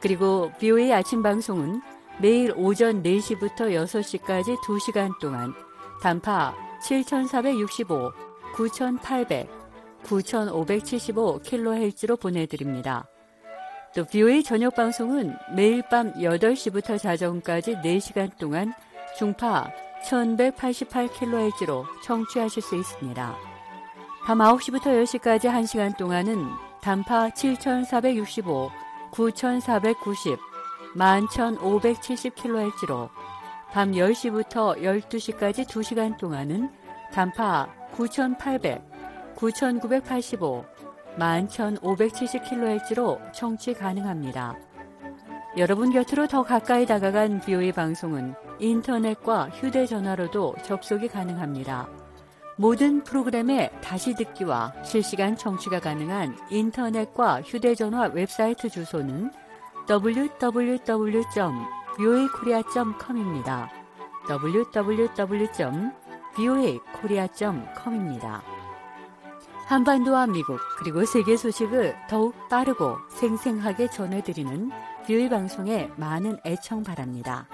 그리고 뷰의 아침 방송은 매일 오전 4시부터 6시까지 2시간 동안 단파 7465, 9800, 9575kHz로 보내드립니다. 또 뷰의 저녁 방송은 매일 밤 8시부터 자정까지 4시간 동안 중파 1188kHz로 청취하실 수 있습니다. 밤 9시부터 10시까지 1시간 동안은 단파 7465, 9490, 11570kHz로 밤 10시부터 12시까지 2시간 동안은 단파 9800, 9985, 11570kHz로 청취 가능합니다. 여러분 곁으로 더 가까이 다가간 비오의 방송은 인터넷과 휴대전화로도 접속이 가능합니다. 모든 프로그램의 다시 듣기와 실시간 청취가 가능한 인터넷과 휴대전화 웹사이트 주소는 www.voakorea.com입니다. www.voakorea.com입니다. 한반도와 미국 그리고 세계 소식을 더욱 빠르고 생생하게 전해드리는 뷰이 방송에 많은 애청 바랍니다.